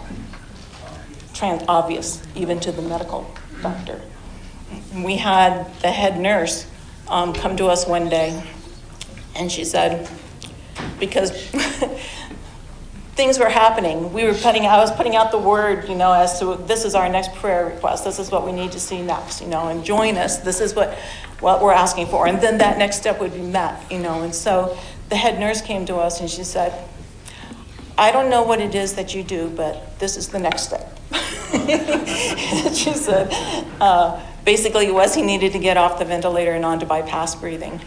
Speaker 3: trans obvious, even to the medical doctor. We had the head nurse um, come to us one day, and she said, because things were happening. We were putting, I was putting out the word, you know, as to this is our next prayer request. This is what we need to see next, you know, and join us. This is what, what we're asking for. And then that next step would be met, you know. And so the head nurse came to us and she said, I don't know what it is that you do, but this is the next step. she said, uh, basically, was he needed to get off the ventilator and onto BiPAP breathing,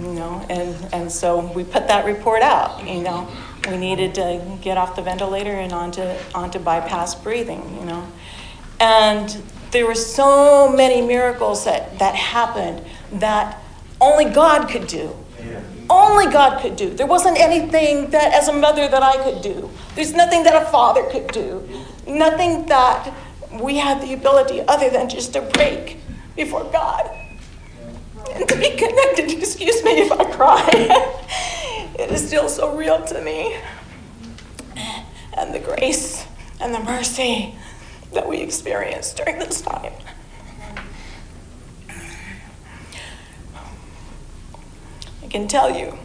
Speaker 3: you know, and, and so we put that report out, you know. We needed to get off the ventilator and onto, onto BiPAP breathing, you know. And there were so many miracles that, that happened that only God could do. Only God could do. There wasn't anything that, as a mother, that I could do. There's nothing that a father could do. Nothing that we had the ability other than just to break before God and to be connected. Excuse me if I cry. it is still so real to me. And the grace and the mercy that we experienced during this time. Can tell you.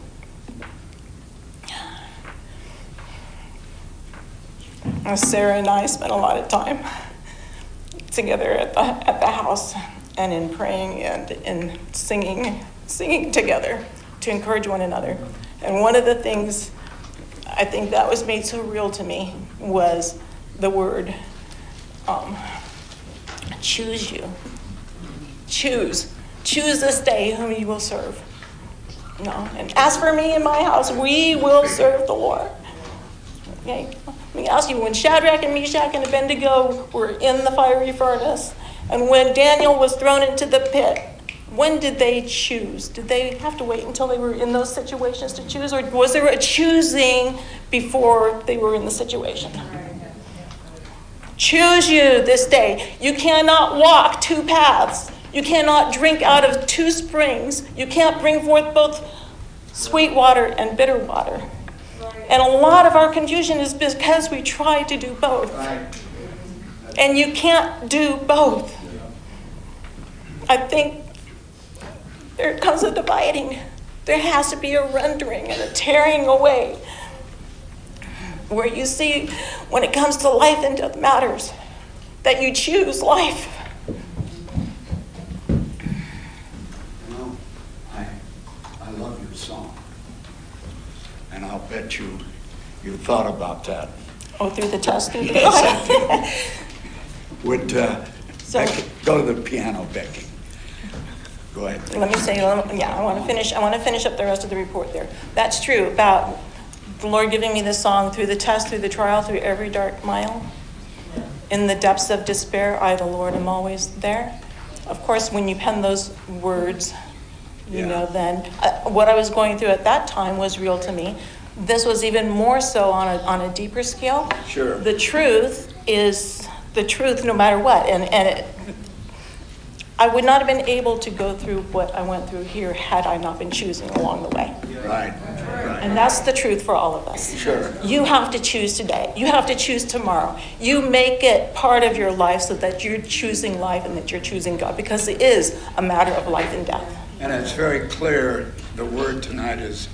Speaker 3: Sarah and I spent a lot of time together at the, at the house and in praying and in singing, singing together to encourage one another. And one of the things I think that was made so real to me was the word um, choose you. Choose. Choose this day whom you will serve. No. And as for me and my house, we will serve the Lord. Okay. Let me ask you when Shadrach and Meshach and Abednego were in the fiery furnace, and when Daniel was thrown into the pit, when did they choose? Did they have to wait until they were in those situations to choose, or was there a choosing before they were in the situation? Choose you this day. You cannot walk two paths. You cannot drink out of two springs. You can't bring forth both sweet water and bitter water. And a lot of our confusion is because we try to do both. And you can't do both. I think there comes a dividing. There has to be a rendering and a tearing away. Where you see, when it comes to life and death matters, that you choose life.
Speaker 1: You know, I, I love your song. And I'll bet you, you thought about that.
Speaker 3: Oh, through the test, through the
Speaker 1: Yes, Would, uh,
Speaker 3: So-
Speaker 1: Becky, go to the piano, Becky. Go ahead.
Speaker 3: Let me say, yeah, I want to finish, I want to finish up the rest of the report there. That's true about the Lord giving me this song through the test, through the trial, through every dark mile. In the depths of despair, I, the Lord, am always there. Of course, when you pen those words, you
Speaker 1: Yeah.
Speaker 3: know, then uh, what I was going through at that time was real to me. This was even more so on a, on a deeper scale.
Speaker 1: Sure.
Speaker 3: The truth is the truth no matter what. And, and it, I would not have been able to go through what I went through here had I not been choosing along the way.
Speaker 1: Right, right.
Speaker 3: And that's the truth for all of us.
Speaker 1: Sure.
Speaker 3: You have to choose today. You have to choose tomorrow. You make it part of your life so that you're choosing life and that you're choosing God because it is a matter of life and death.
Speaker 1: And it's very clear, the word tonight is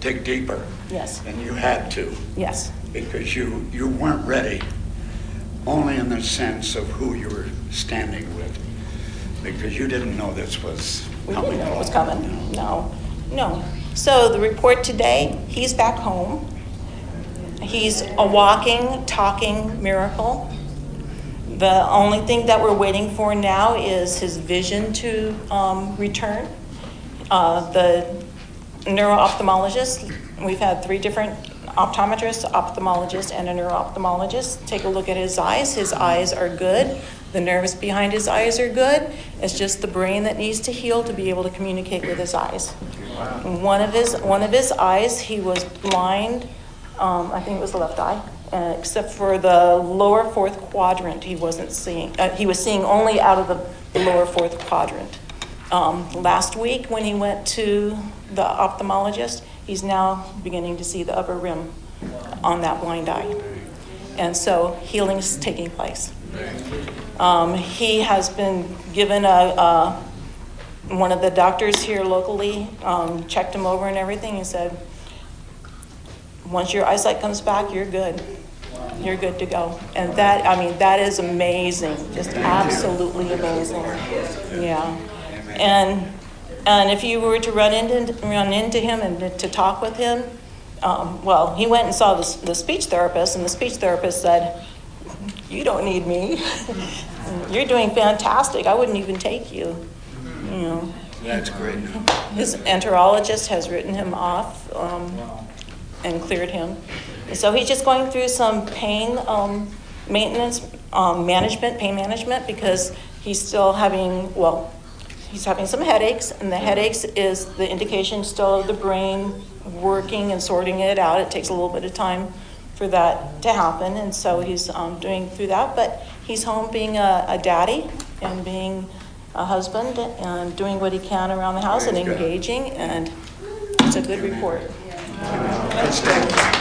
Speaker 1: dig deeper.
Speaker 3: Yes.
Speaker 1: And you had to,
Speaker 3: Yes.
Speaker 1: because you, you weren't ready, only in the sense of who you were standing with, because you didn't know this was
Speaker 3: We
Speaker 1: coming.
Speaker 3: didn't know it was coming. No, no. So the report today, he's back home. He's a walking, talking miracle. The only thing that we're waiting for now is his vision to um, return. Uh, The neuro-ophthalmologist, we've had three different optometrists, ophthalmologists, and a neuro-ophthalmologist take a look at his eyes. His eyes are good. The nerves behind his eyes are good. It's just the brain that needs to heal to be able to communicate with his eyes. One of his, one of his eyes, he was blind, um, I think it was the left eye, uh, except for the lower fourth quadrant, he wasn't seeing. Uh, he was seeing only out of the lower fourth quadrant. Um, last week, when he went to the ophthalmologist, he's now beginning to see the upper rim on that blind eye. And so healing is taking place. Um, he has been given a, a one of the doctors here locally um, checked him over and everything and said, once your eyesight comes back, you're good. You're good to go. And that, I mean, that is amazing, just absolutely amazing. Yeah. And, and if you were to run into, run into him and to talk with him, um, well, he went and saw the, the speech therapist, and the speech therapist said, you don't need me. You're doing fantastic. I wouldn't even take you. You know,
Speaker 1: That's great.
Speaker 3: his enterologist has written him off um, and cleared him. So he's just going through some pain um, maintenance, um, management, pain management, because he's still having, well, he's having some headaches, and the headaches is the indication still of the brain working and sorting it out. It takes a little bit of time for that to happen, and so he's um, doing through that. But he's home being a, a daddy and being a husband and doing what he can around the house and
Speaker 1: Praise God.
Speaker 3: engaging, and it's a good report.
Speaker 1: Let's stand.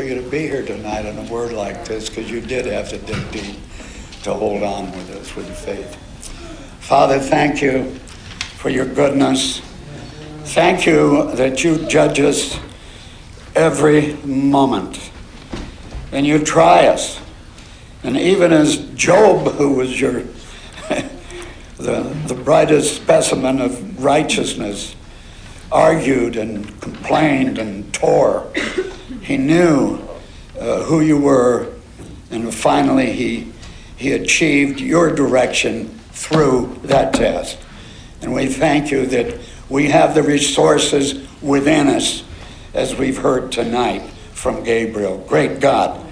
Speaker 3: For
Speaker 1: you to be here tonight in a word like this because you did have to dig deep to hold on with us with faith. Father, thank you for your goodness. Thank you that you judge us every moment and you try us. And even as Job, who was your the, the brightest specimen of righteousness, argued and complained and tore, he knew uh, who you were, and finally he he achieved your direction through that test. And we thank you that we have the resources within us, as we've heard tonight from Gabriel. Great God,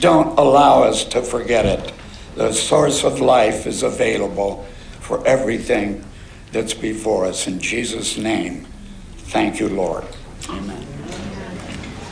Speaker 1: don't allow us to forget it. The source of life is available for everything that's before us. In Jesus' name, thank you, Lord.